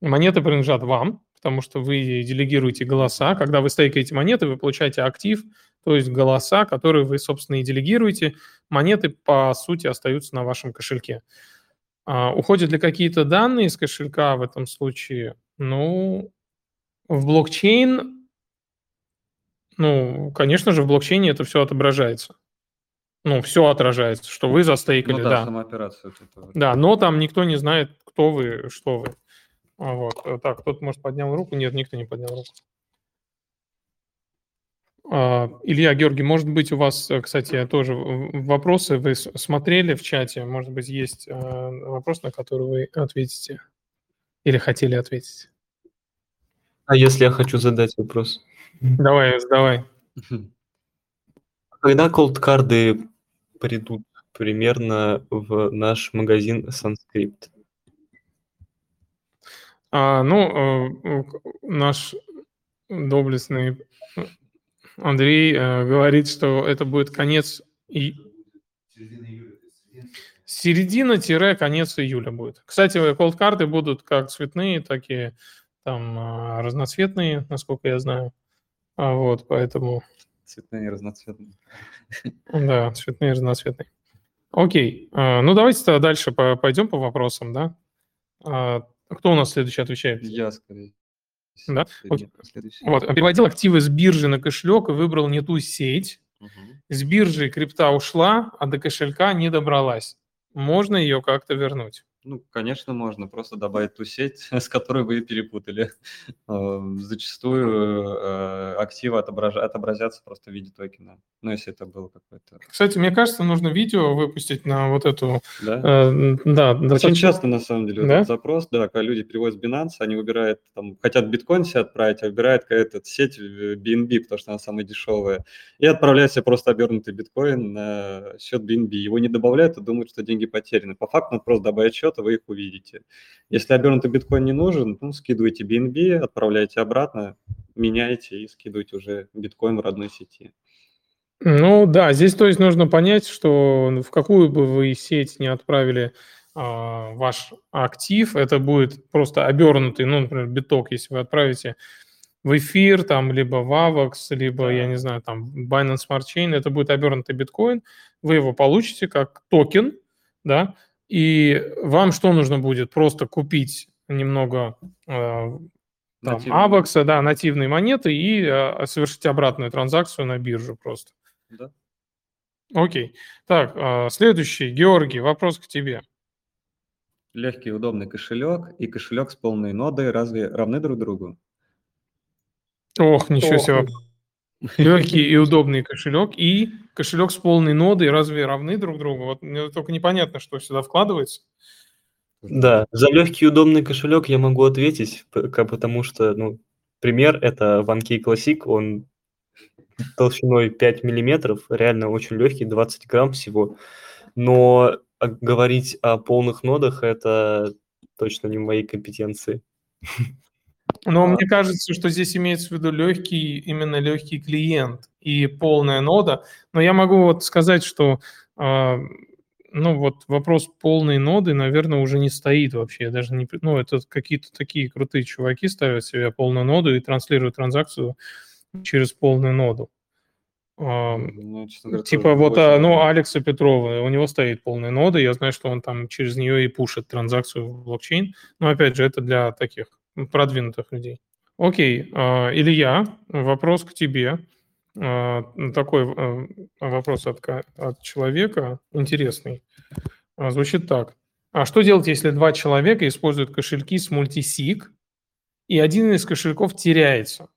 Монеты принадлежат вам, потому что вы делегируете голоса. Когда вы стейкаете монеты, вы получаете актив, то есть голоса, которые вы, собственно, и делегируете. Монеты, по сути, остаются на вашем кошельке. А, уходят ли какие-то данные из кошелька в этом случае? Ну, в блокчейн, ну, конечно же, в блокчейне это все отображается. Ну, все отражается, что вы застейкали, Ну да, да. сама операция. вот это. Да, но там никто не знает, кто вы, что вы. А Вот. э, Так, кто-то, может, поднял руку? Нет, никто не поднял руку. А, Илья, Георгий, может быть, у вас, э, кстати, тоже вопросы вы смотрели в чате? Может быть, есть э, вопрос, на который вы ответите? Или хотели ответить? А если я хочу задать вопрос? Давай, задавай. Когда колд-карды придут примерно в наш магазин Sanskrit? А, ну, э, наш доблестный Андрей э, говорит, что это будет конец и середина-конец июля будет. Кстати, колд-карты будут как цветные, так и там а, разноцветные, насколько я знаю. А, вот, поэтому, Цветные, разноцветные. да, цветные, разноцветные. Окей, а, ну давайте тогда дальше по- пойдем по вопросам, да? А, Кто у нас следующий отвечает? Я скорее. Да? следующий. Вот, переводил активы с биржи на кошелек и выбрал не ту сеть. Мгм. С биржи крипта ушла, а до кошелька не добралась. Можно ее как-то вернуть? Ну, конечно, можно просто добавить ту сеть, *laughs* с которой вы перепутали. Э, Зачастую э, активы отображ- отобразятся просто в виде токена. Ну, если это было какое-то... Кстати, мне кажется, нужно видео выпустить на вот эту... Да? э, да, Очень достаточно- часто, на самом деле, Да? этот запрос, да, когда люди переводят с Binance, они выбирают, там, хотят биткоин себе отправить, а выбирают какая-то сеть э, BNB, потому что она самая дешевая, и отправляют себе просто обернутый биткоин на счет BNB. Его не добавляют и думают, что деньги потеряны. По факту надо просто добавить счет, и вы их увидите. Если обернутый биткоин не нужен, ну, скидывайте BNB, отправляйте обратно, меняете и скидываете уже биткоин в родной сети. Ну да, здесь то есть нужно понять, что в какую бы вы сеть не отправили а, ваш актив, это будет просто обернутый, ну, например, биток, если вы отправите в эфир, там, либо в AVAX, либо, я не знаю, там, Binance Smart Chain, это будет обернутый биткоин, вы его получите как токен, да, и вам что нужно будет? Просто купить немного э, там. AVAX, да, нативные монеты и э, совершить обратную транзакцию на биржу просто. Да? Окей. Так, а, следующий. Георгий, вопрос к тебе. Легкий удобный кошелек и кошелек с полной нодой разве равны друг другу? Ох, ничего Ох, себе. *laughs* Легкий и удобный кошелек и кошелек с полной нодой разве равны друг другу? Вот мне только непонятно, что сюда вкладывается. Да, за легкий и удобный кошелек я могу ответить, потому что, ну, пример это OneKey Classic, он толщиной 5 миллиметров, реально очень легкий, 20 грамм всего, но говорить о полных нодах это точно не в моей компетенции. *laughs* Но А. мне кажется, что здесь имеется в виду легкий, именно легкий клиент и полная нода. Но я могу вот сказать, что а, ну вот вопрос полной ноды, наверное, уже не стоит вообще. Я даже не, ну это какие-то такие крутые чуваки ставят себе полную ноду и транслируют транзакцию через полную ноду. А, Ну, говоря, Типа вот, а, ну, рано. Алекса Петрова, у него стоит полная нода, я знаю, что он там через нее и пушит транзакцию в блокчейн, но опять же, это для таких продвинутых людей. Окей, а, Илья, вопрос к тебе. А, Такой а, вопрос от, от человека интересный. А, Звучит так. А что делать, если два человека используют кошельки с мультисиг, и один из кошельков теряется?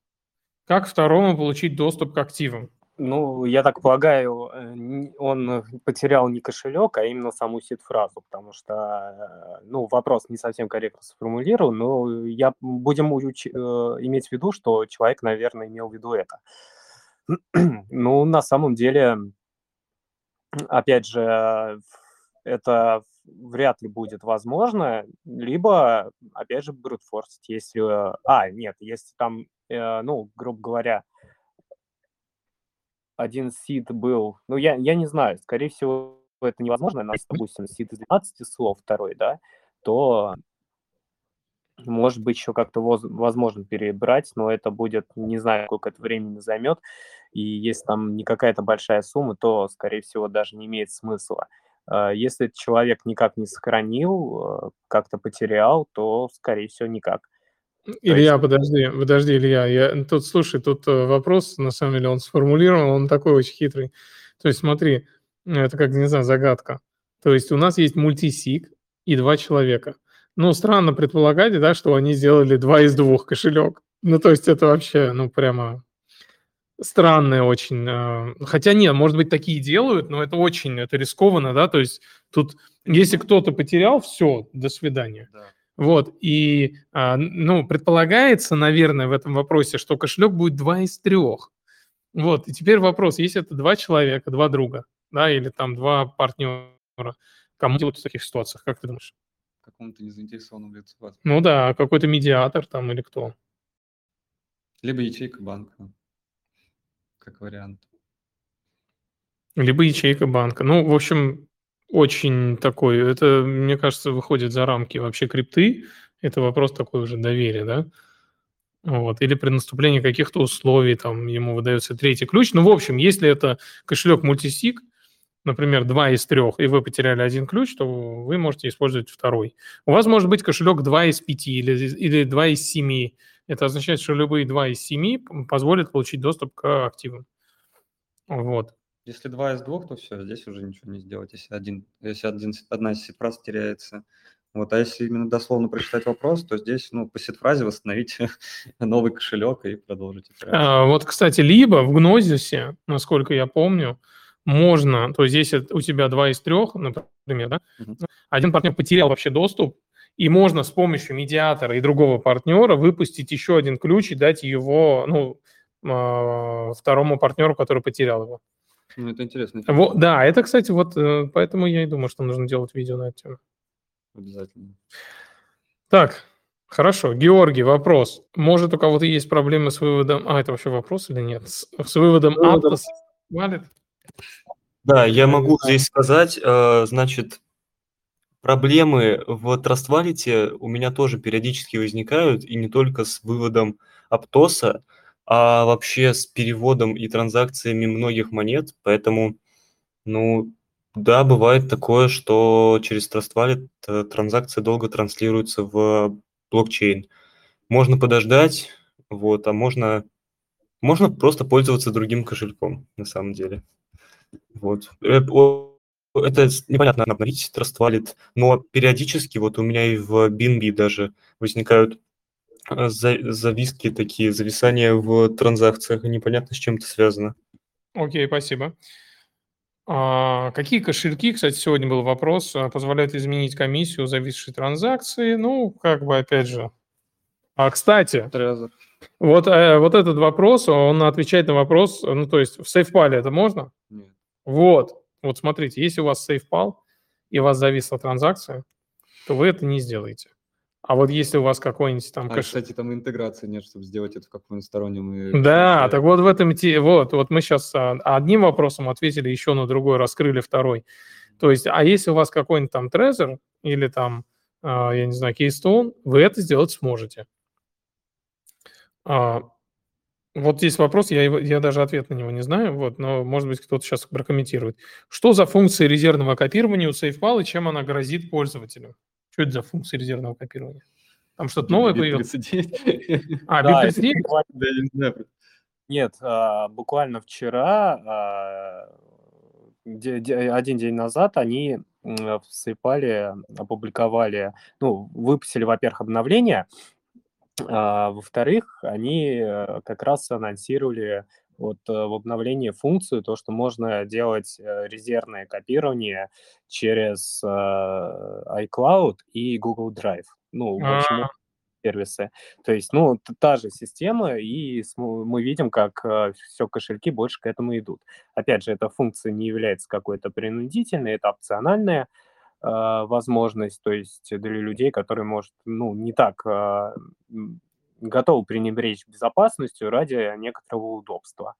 Как второму получить доступ к активам? Ну, я так полагаю, э, он потерял не кошелек, а именно саму сид-фразу, потому что, э, ну, вопрос не совсем корректно сформулирован, но я будем уч- э, иметь в виду, что человек, наверное, имел в виду это. *clears throat* Ну, на самом деле, опять же, это вряд ли будет возможно, либо, опять же, брутфорсить, если... А, нет, если там, ну, грубо говоря, один сид был, ну, я, я не знаю, скорее всего, это невозможно, но если, допустим, сид из 12 слов второй, да, то может быть еще как-то воз- возможно перебрать, но это будет, не знаю, сколько это времени займет, и если там не какая-то большая сумма, то, скорее всего, даже не имеет смысла. А, Если человек никак не сохранил, э, как-то потерял, то, скорее всего, никак. Илья, подожди, подожди, Илья. Я, тут, слушай, тут э, вопрос, на самом деле, он сформулирован, он такой очень хитрый. То есть смотри, это как, не знаю, загадка. То есть у нас есть мультисиг и два человека. Ну, странно предполагать, да, что они сделали два из двух кошелек. Ну, то есть это вообще, ну, прямо странное очень. э, Хотя нет, может быть, такие делают, но это очень, это рискованно, да, то есть тут, если кто-то потерял, все, до свидания. Да. Вот, и, а, ну, предполагается, наверное, в этом вопросе, что кошелек будет два из трех. Вот, и теперь вопрос, если это два человека, два друга, да, или там два партнера, кому делать в таких ситуациях, как ты думаешь? Какому-то незаинтересованному лицу. Ну да, какой-то медиатор там или кто? Либо ячейка банка, как вариант. Либо ячейка банка. Ну, в общем, очень такой, это, мне кажется, выходит за рамки вообще крипты. Это вопрос такой уже доверия, да? Вот. Или при наступлении каких-то условий там ему выдается третий ключ. Ну, в общем, если это кошелек мультисиг, например, два из трех, и вы потеряли один ключ, то вы можете использовать второй. У вас может быть кошелек 2 из 5 или, или 2 из 7. Это означает, что любые 2 из 7 позволят получить доступ к активам. Вот. Если два из двух, то все, здесь уже ничего не сделать, если, один, если один, одна из фраз теряется. Вот, а если именно дословно прочитать вопрос, то здесь, ну, по сет-фразе восстановить *laughs* новый кошелек и продолжить. А, Вот, кстати, либо в Гнозисе, насколько я помню, можно, то есть если у тебя два из трех, например, да, Мгм. один партнер потерял вообще доступ, и можно с помощью медиатора и другого партнера выпустить еще один ключ и дать его, ну, а, второму партнеру, который потерял его. Ну, это интересно. Во- да, это, кстати, вот э, поэтому я и думаю, что нужно делать видео на эту тему. Обязательно. Так, хорошо. Георгий, вопрос. Может, у кого-то есть проблемы с выводом... А, это вообще вопрос или нет? С, с выводом. Atlas Wallet? Да, я могу здесь сказать, э, значит, проблемы в Trust Wallet у меня тоже периодически возникают, и не только с выводом Аптоса, а вообще с переводом и транзакциями многих монет, поэтому, ну, да, бывает такое, что через Trust Wallet э, транзакции долго транслируются в блокчейн. Можно подождать, вот, а можно, можно просто пользоваться другим кошельком, на самом деле. Вот. Э, Это непонятно обновить Trust Wallet, но периодически вот у меня и в BNB даже возникают зависки такие, зависания в транзакциях, непонятно, с чем это связано. Окей, спасибо. А, какие кошельки, кстати, сегодня был вопрос, а, позволяют изменить комиссию зависшей транзакции? Ну, как бы, опять же. А, кстати, Трезор. вот, э, вот этот вопрос, он отвечает на вопрос, ну, то есть в SafePal это можно? Нет. Вот, вот смотрите, если у вас SafePal и у вас зависла транзакция, то вы это не сделаете. А вот если у вас какой-нибудь там А, кошелек... кстати, там интеграции нет, чтобы сделать это в каком-нибудь стороннем. и- Да, так вот в этом те, вот, вот мы сейчас одним вопросом ответили, еще на другой раскрыли второй. То есть, а если у вас какой-нибудь там Trezor или там, а, я не знаю, Keystone, вы это сделать сможете. А, Вот здесь вопрос, я, его, я даже ответ на него не знаю, вот, но, может быть, кто-то сейчас прокомментирует. Что за функция резервного копирования у SafePal и чем она грозит пользователю? Что это за функция резервного копирования? Там что-то новое появилось? А, да, BIP39? Да, я не знаю. Нет, а, буквально вчера, а, один день назад, они в SafePal опубликовали, ну, выпустили, во-первых, обновление, а, во-вторых, они э, как раз анонсировали вот э, в обновлении функцию, то, что можно делать э, резервное копирование через iCloud и Google Drive. Ну, очень сервисы. То есть, ну, та же система, и мы видим, как все кошельки больше к этому идут. Опять же, эта функция не является какой-то принудительной, это опциональная, а, возможность, то есть для людей, которые, может, ну, не так а, готовы пренебречь безопасностью ради некоторого удобства.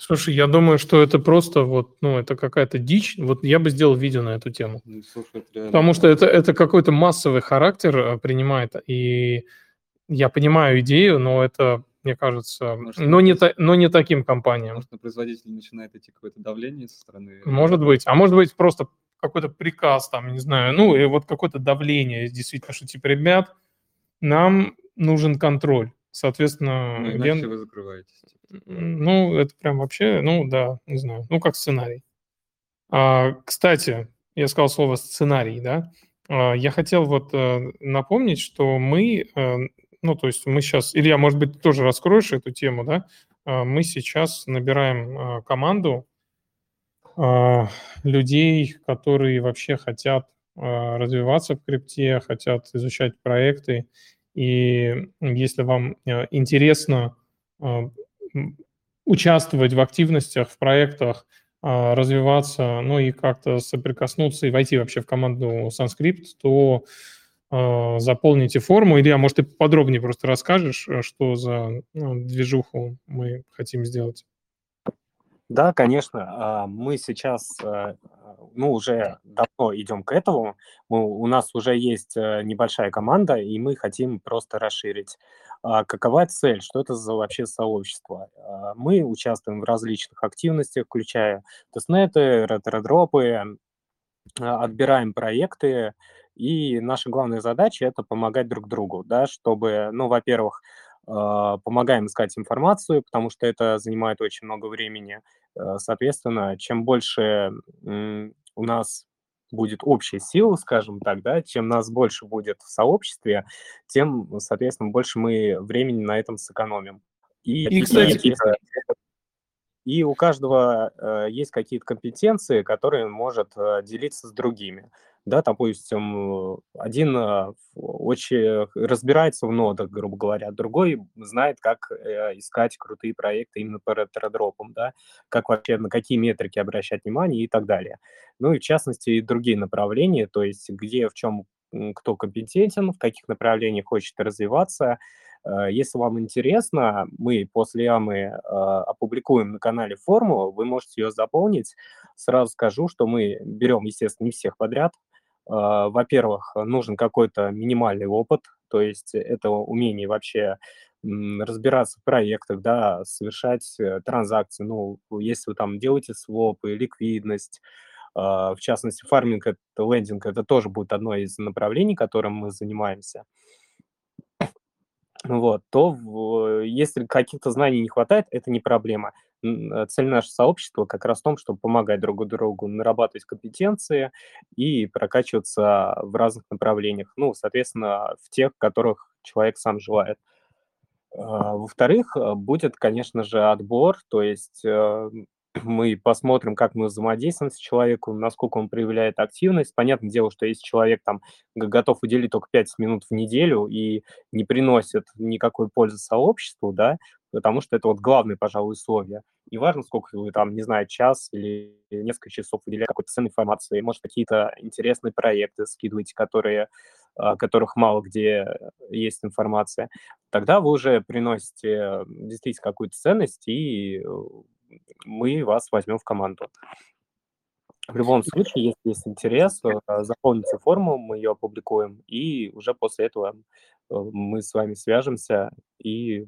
Слушай, я думаю, что это просто вот, ну, это какая-то дичь. Вот я бы сделал видео на эту тему. Ну, слушай, Потому что это, это какой-то массовый характер а, принимает, и я понимаю идею, но это, мне кажется, может, но, не та, но не таким компаниям. Может, на производителя начинает идти какое-то давление со стороны? Может быть. А может быть, просто какой-то приказ, там, не знаю, ну, и вот какое-то давление, действительно, что, типа, ребят, нам нужен контроль. Соответственно, ну, иначе ген... вы закрываетесь. Ну, это прям вообще, ну, да, не знаю, ну, как сценарий. А, кстати, я сказал слово сценарий, да, а, я хотел вот а, напомнить, что мы, а, ну, то есть мы сейчас, Илья, может быть, ты тоже раскроешь эту тему, да, а, мы сейчас набираем а, команду, а, людей, которые вообще хотят а, развиваться в крипте, хотят изучать проекты. И если вам а, интересно участвовать в активностях, в проектах, развиваться, ну и как-то соприкоснуться и войти вообще в команду Sanskrit, то заполните форму. Илья, может, ты подробнее просто расскажешь, что за ну, движуху мы хотим сделать? Да, конечно. Мы сейчас, ну, уже давно идем к этому. У нас уже есть э, небольшая команда, и мы хотим просто расширить. А какова цель? Что это за вообще сообщество? А, мы участвуем в различных активностях, включая тестнеты, ретро-дропы, а, отбираем проекты, и наша главная задача – это помогать друг другу, да, чтобы, ну, во-первых, помогаем искать информацию, потому что это занимает очень много времени. Э, соответственно, чем больше у нас будет общая сила, скажем так, да, чем нас больше будет в сообществе, тем, соответственно, больше мы времени на этом сэкономим. И, и кстати, и у каждого э, есть какие-то компетенции, которые он может э, делиться с другими да, допустим, один э, очень разбирается в нодах, грубо говоря, другой знает, как э, искать крутые проекты именно по ретро-дропам, да, как вообще, на какие метрики обращать внимание и так далее. Ну и в частности и другие направления, то есть где, в чем кто компетентен, в каких направлениях хочет развиваться. Э, если вам интересно, мы после ямы опубликуем на канале форму, вы можете ее заполнить. Сразу скажу, что мы берем, естественно, не всех подряд, а, во-первых, нужен какой-то минимальный опыт, то есть это умение вообще разбираться в проектах, да, совершать э, транзакции. Ну, если вы там делаете свопы, ликвидность, а, в частности, фарминг, это лендинг, это тоже будет одно из направлений, которым мы занимаемся. Вот, то если каких-то знаний не хватает, это не проблема. Э, цель нашего сообщества как раз в том, чтобы помогать друг другу нарабатывать компетенции и прокачиваться в разных направлениях, ну, соответственно, в тех, которых человек сам желает. А, во-вторых, э, будет, конечно же, отбор, то есть э, *clears throat* мы посмотрим, как мы взаимодействуем с человеком, насколько он проявляет активность. Понятное дело, что если человек там готов уделить только 5 минут в неделю и не приносит никакой пользы сообществу, да, потому что это вот главное, пожалуй, условие. И важно, сколько вы там, не знаю, час или несколько часов уделяете какой-то ценной информации, может, какие-то интересные проекты скидываете, которые, о которых мало где есть информация, тогда вы уже приносите действительно какую-то ценность, и мы вас возьмем в команду. В любом случае, если есть интерес, э, заполните форму, мы ее опубликуем, и уже после этого э, мы с вами свяжемся и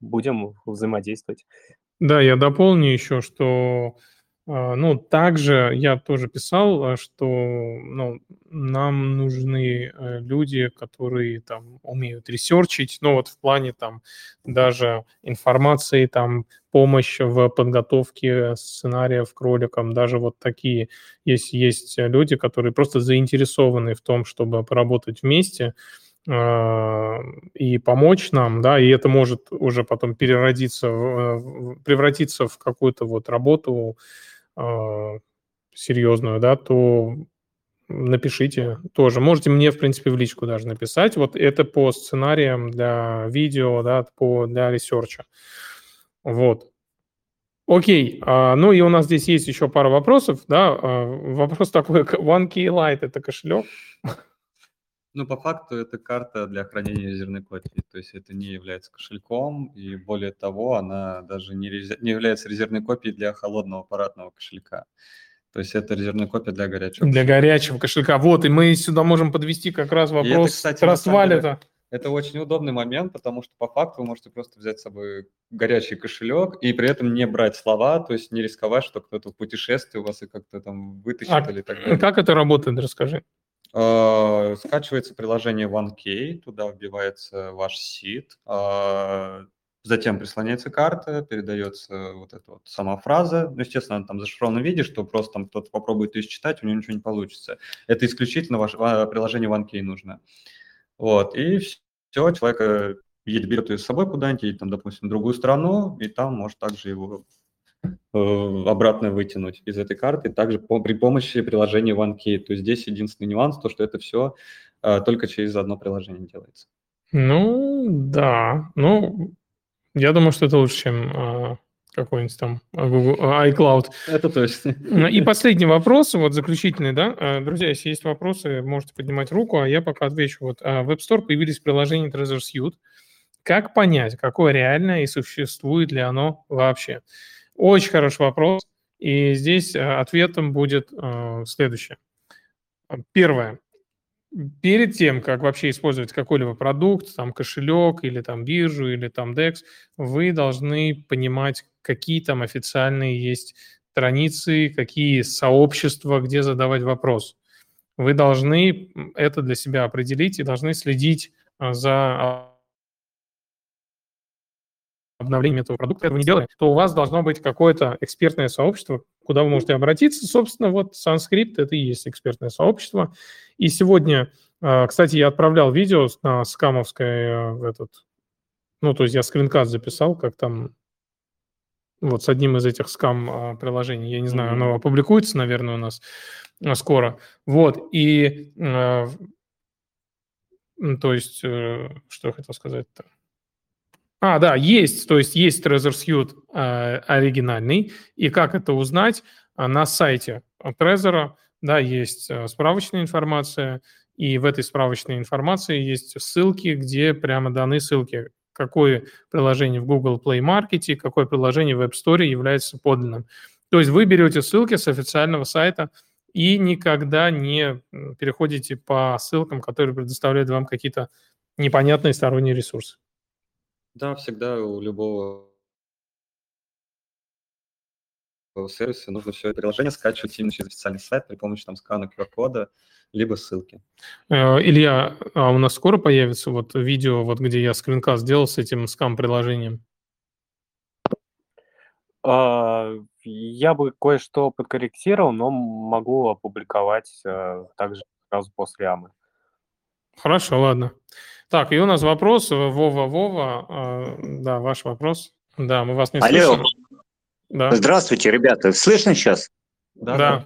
будем взаимодействовать. Да, я дополню еще, что а, ну, также я тоже писал, а, что ну, нам нужны э, люди, которые там умеют ресерчить, ну вот в плане там даже информации, там помощь в подготовке сценариев к роликам, даже вот такие. Есть, есть люди, которые просто заинтересованы в том, чтобы поработать вместе, и помочь нам, да, и это может уже потом переродиться, превратиться в какую-то вот работу, а, серьезную, да, то напишите тоже. Можете мне, в принципе, в личку даже написать. Вот это по сценариям для видео, да, по, для ресерча. Вот. Окей, а, ну и у нас здесь есть еще пара вопросов, да. А, вопрос такой, *laughs* OneKey Lite – это кошелек? *laughs* Ну, по факту это карта для хранения резервной копии, то есть это не является кошельком, и более того, она даже не, не является резервной копией для холодного аппаратного кошелька. То есть это резервная копия для горячего Для горячего кошелька. Вот, и мы сюда можем подвести как раз вопрос это, кстати, Трасвалета. Это очень удобный момент, потому что по факту вы можете просто взять с собой горячий кошелек и при этом не брать слова, то есть не рисковать, что кто-то в путешествии у вас и как-то там вытащит а или так далее. Как это работает, расскажи. А, скачивается приложение OneKey, туда вбивается ваш сид, а, затем прислоняется карта, передается вот эта вот сама фраза. Ну, естественно, она там в зашифрованном виде, что просто там кто-то попробует ее считать, у него ничего не получится. Это исключительно ваше приложение OneKey нужно. Вот, и все, человек едет, берет ее с собой куда-нибудь, едет там, допустим, в другую страну, и там может также его обратно вытянуть из этой карты, также по, при помощи приложения OneKey. То есть здесь единственный нюанс, то что это все а, только через одно приложение делается. Ну, да. Ну, я думаю, что это лучше, чем а, какой-нибудь там Google, iCloud. Это точно. И *laughs* последний вопрос, вот заключительный, да. Друзья, если есть вопросы, можете поднимать руку, а я пока отвечу. Вот в App Store появились приложения Treasure Suite. Как понять, какое реальное и существует ли оно вообще? Очень хороший вопрос. И здесь э, ответом будет э, следующее. Первое. Перед тем, как вообще использовать какой-либо продукт, там кошелек или там биржу или там DEX, вы должны понимать, какие там официальные есть страницы, какие сообщества, где задавать вопрос. Вы должны это для себя определить и должны следить э, за обновлением этого продукта этого не делаем, то у вас должно быть какое-то экспертное сообщество, куда вы можете обратиться. Собственно, вот Sanskrit – это и есть экспертное сообщество. И сегодня, а, кстати, я отправлял видео на скамовской э, этот, ну, то есть я скринкаст записал, как там вот с одним из этих скам-приложений. Я не знаю, оно опубликуется, наверное, у нас э, скоро. Вот, и э, то есть, что я хотел сказать-то? А, да, есть, то есть есть Trezor Suite э, оригинальный, и как это узнать? А, на сайте Trezor, да, есть э, справочная информация, и в этой справочной информации есть ссылки, где прямо даны ссылки, какое приложение в Google Play Market, какое приложение в App Store является подлинным. То есть вы берете ссылки с официального сайта и никогда не переходите по ссылкам, которые предоставляют вам какие-то непонятные сторонние ресурсы. Да, всегда у любого сервиса нужно все это приложение скачивать именно через официальный сайт при помощи там скана QR-кода, либо ссылки. Э, Илья, а у нас скоро появится вот видео, вот где я скринкаст сделал с этим скам-приложением? А, я бы кое-что подкорректировал, но могу опубликовать э, также сразу после АМы. Хорошо, ладно. Так, и у нас вопрос, Вова, Вова, э, да, ваш вопрос. Да, мы вас не Алло. слышим. Да. Здравствуйте, ребята. Слышно сейчас? Да. да.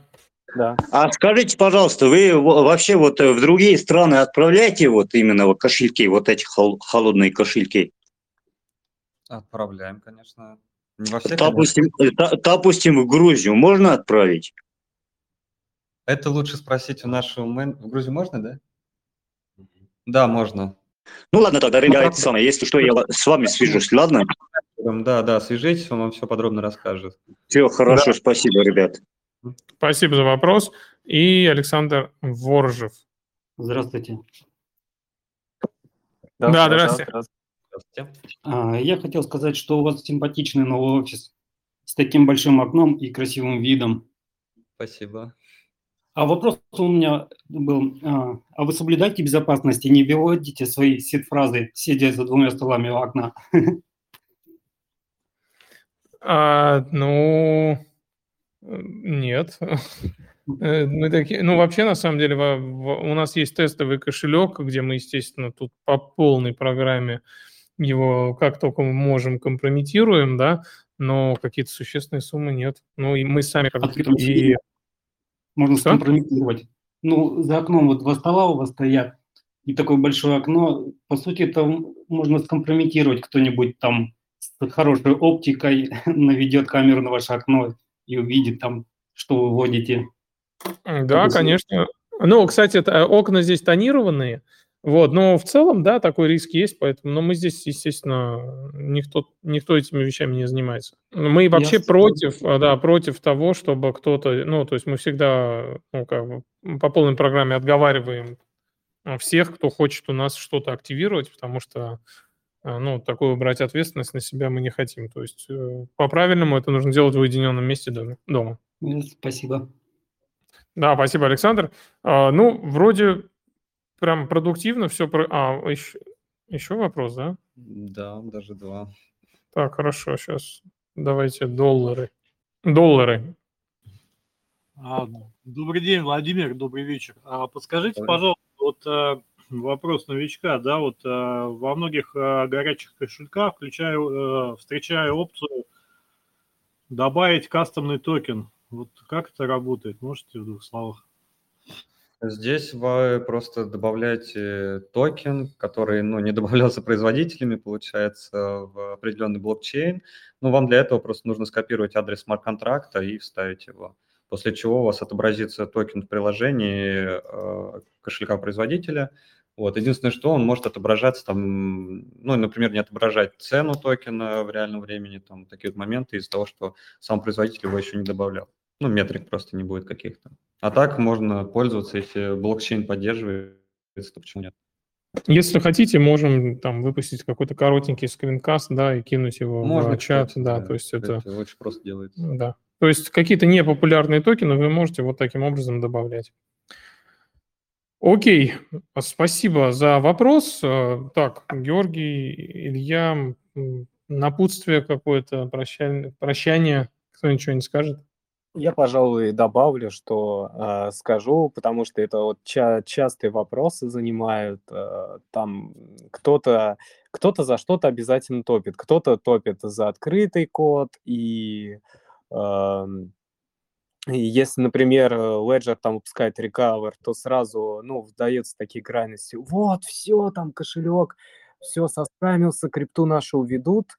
да. А скажите, пожалуйста, вы вообще вот в другие страны отправляете вот именно вот кошельки, вот эти холодные кошельки? Отправляем, конечно. Не во всех, допустим, допустим, в Грузию можно отправить? Это лучше спросить у нашего мен... В Грузию можно, да? Да, можно. Ну ладно, тогда, ребята, ну, самое, если что, я с вами свяжусь, ладно? Да, да, свяжитесь, он вам все подробно расскажет. Все, хорошо, да. спасибо, ребят. Спасибо за вопрос. И Александр Воржев. Здравствуйте. Да, да здравствуйте. Здравствуйте. А, Я хотел сказать, что у вас симпатичный новый офис с таким большим окном и красивым видом. Спасибо. А вопрос у меня был, а а вы соблюдаете безопасность и не выводите свои сид-фразы, сидя за двумя столами у окна? *laughs* А, ну, нет. *laughs* Э, Мы такие, ну, вообще, на самом деле, у нас есть тестовый кошелек, где мы, естественно, тут по полной программе его как только мы можем компрометируем, да, но какие-то существенные суммы нет. Ну, и мы сами как и... Можно Что? скомпрометировать. Ну, за окном вот два стола у вас стоят, и такое большое окно. По сути, это можно скомпрометировать кто-нибудь там с хорошей оптикой *laughs* наведет камеру на ваше окно и увидит там, что вы водите. Да, конечно. Ну, кстати, э, окна здесь тонированные, вот, но в целом, да, такой риск есть, поэтому, но мы здесь, естественно, никто, никто этими вещами не занимается. Мы вообще Ясно. против, а, да, против того, чтобы кто-то, ну, то есть мы всегда, ну, как бы по полной программе отговариваем а, всех, кто хочет у нас что-то активировать, потому что, а, ну, такую брать ответственность на себя мы не хотим. То есть э, по-правильному это нужно делать в уединенном месте дома. Э, Спасибо. Да, спасибо, Александр. Ну, вроде прям продуктивно все. Про... А, еще, еще вопрос, да? Да, даже два. Так, хорошо, сейчас давайте доллары. Доллары. А, Добрый день, Владимир, добрый вечер. А Подскажите, Добрый. пожалуйста, вот э, вопрос новичка, да, вот э, во многих э, горячих кошельках включаю, э, встречаю опцию добавить кастомный токен. Вот как это работает? Можете в двух словах? Здесь вы просто добавляете токен, который ну, не добавлялся производителями, получается, в определенный блокчейн. Ну, вам для этого просто нужно скопировать адрес смарт-контракта и вставить его. После чего у вас отобразится токен в приложении э, кошелька производителя. Вот. Единственное, что он может отображаться там, ну, например, не отображать цену токена в реальном времени, там такие вот моменты из-за того, что сам производитель его еще не добавлял. Ну, метрик просто не будет каких-то. А так можно пользоваться, если блокчейн поддерживается, то почему нет? Если хотите, можем там выпустить какой-то коротенький скринкаст, да, и кинуть его Можно, в чат, кстати, да, то есть это, очень просто делается. да. То есть какие-то непопулярные токены вы можете вот таким образом добавлять. Окей, спасибо за вопрос. Э, Так, Георгий, Илья, напутствие какое-то, прощание, прощание, кто ничего не скажет? Я, пожалуй, добавлю, что э, скажу, потому что это вот ча- частые вопросы занимают. э, там кто-то кто-то за что-то обязательно топит, кто-то топит за открытый код и и если, например, э, Ledger там выпускает recover, то сразу, ну, вдается такие крайности. Вот, все, там кошелек, все, соскамился, крипту нашу уведут. А,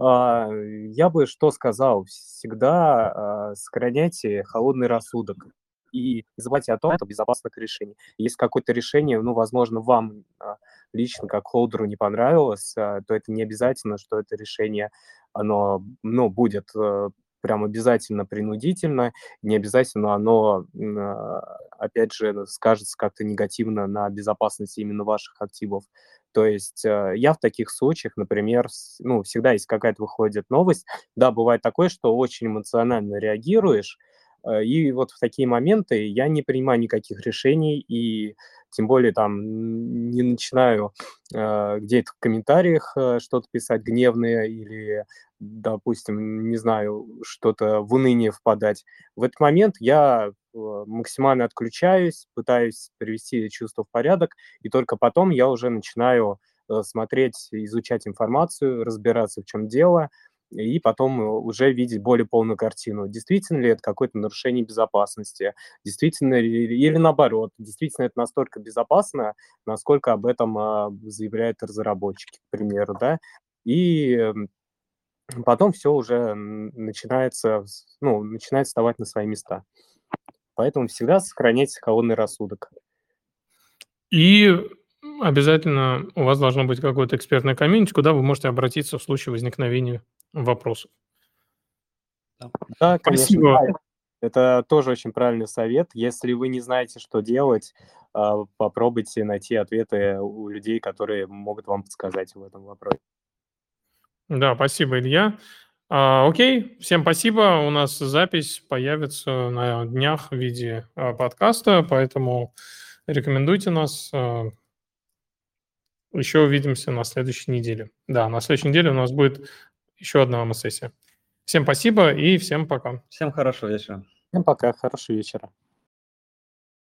Я бы что сказал? Всегда а, сохраняйте холодный рассудок и не забывайте о том, что безопасных решений. Если какое-то решение, ну, возможно, вам а, лично как холдеру не понравилось, а, то это не обязательно, что это решение, оно, ну, будет э, прям обязательно принудительно, не обязательно оно, а, опять же, скажется как-то негативно на безопасности именно ваших активов. То есть э, я в таких случаях, например, ну, всегда есть какая-то выходит новость, да, бывает такое, что очень эмоционально реагируешь, э, и вот в такие моменты я не принимаю никаких решений, и тем более там не начинаю э, где-то в комментариях э, что-то писать гневное или, допустим, не знаю, что-то в уныние впадать. В этот момент я э, максимально отключаюсь, пытаюсь привести чувство в порядок, и только потом я уже начинаю э, смотреть, изучать информацию, разбираться, в чем дело, и потом э, уже видеть более полную картину. Действительно ли это какое-то нарушение безопасности? Действительно ли, или наоборот, действительно это настолько безопасно, насколько об этом а, заявляют разработчики, к примеру, да? И м, потом все уже начинается, ну, начинает вставать на свои места. Поэтому всегда сохраняйте холодный рассудок. И обязательно у вас должно быть какое-то экспертное комьюнити, куда вы можете обратиться в случае возникновения вопросов. Да, конечно. Спасибо. да. Это тоже очень правильный совет. Если вы не знаете, что делать, а, попробуйте найти ответы у людей, которые могут вам подсказать в этом вопросе. Да, спасибо, Илья. А, окей, всем спасибо. У нас запись появится на днях в виде а, подкаста, поэтому рекомендуйте нас. А, еще увидимся на следующей неделе. Да, на следующей неделе у нас будет еще одна АМС-сессия. Всем спасибо и всем пока. Всем хорошего вечера. Всем пока, хорошего вечера.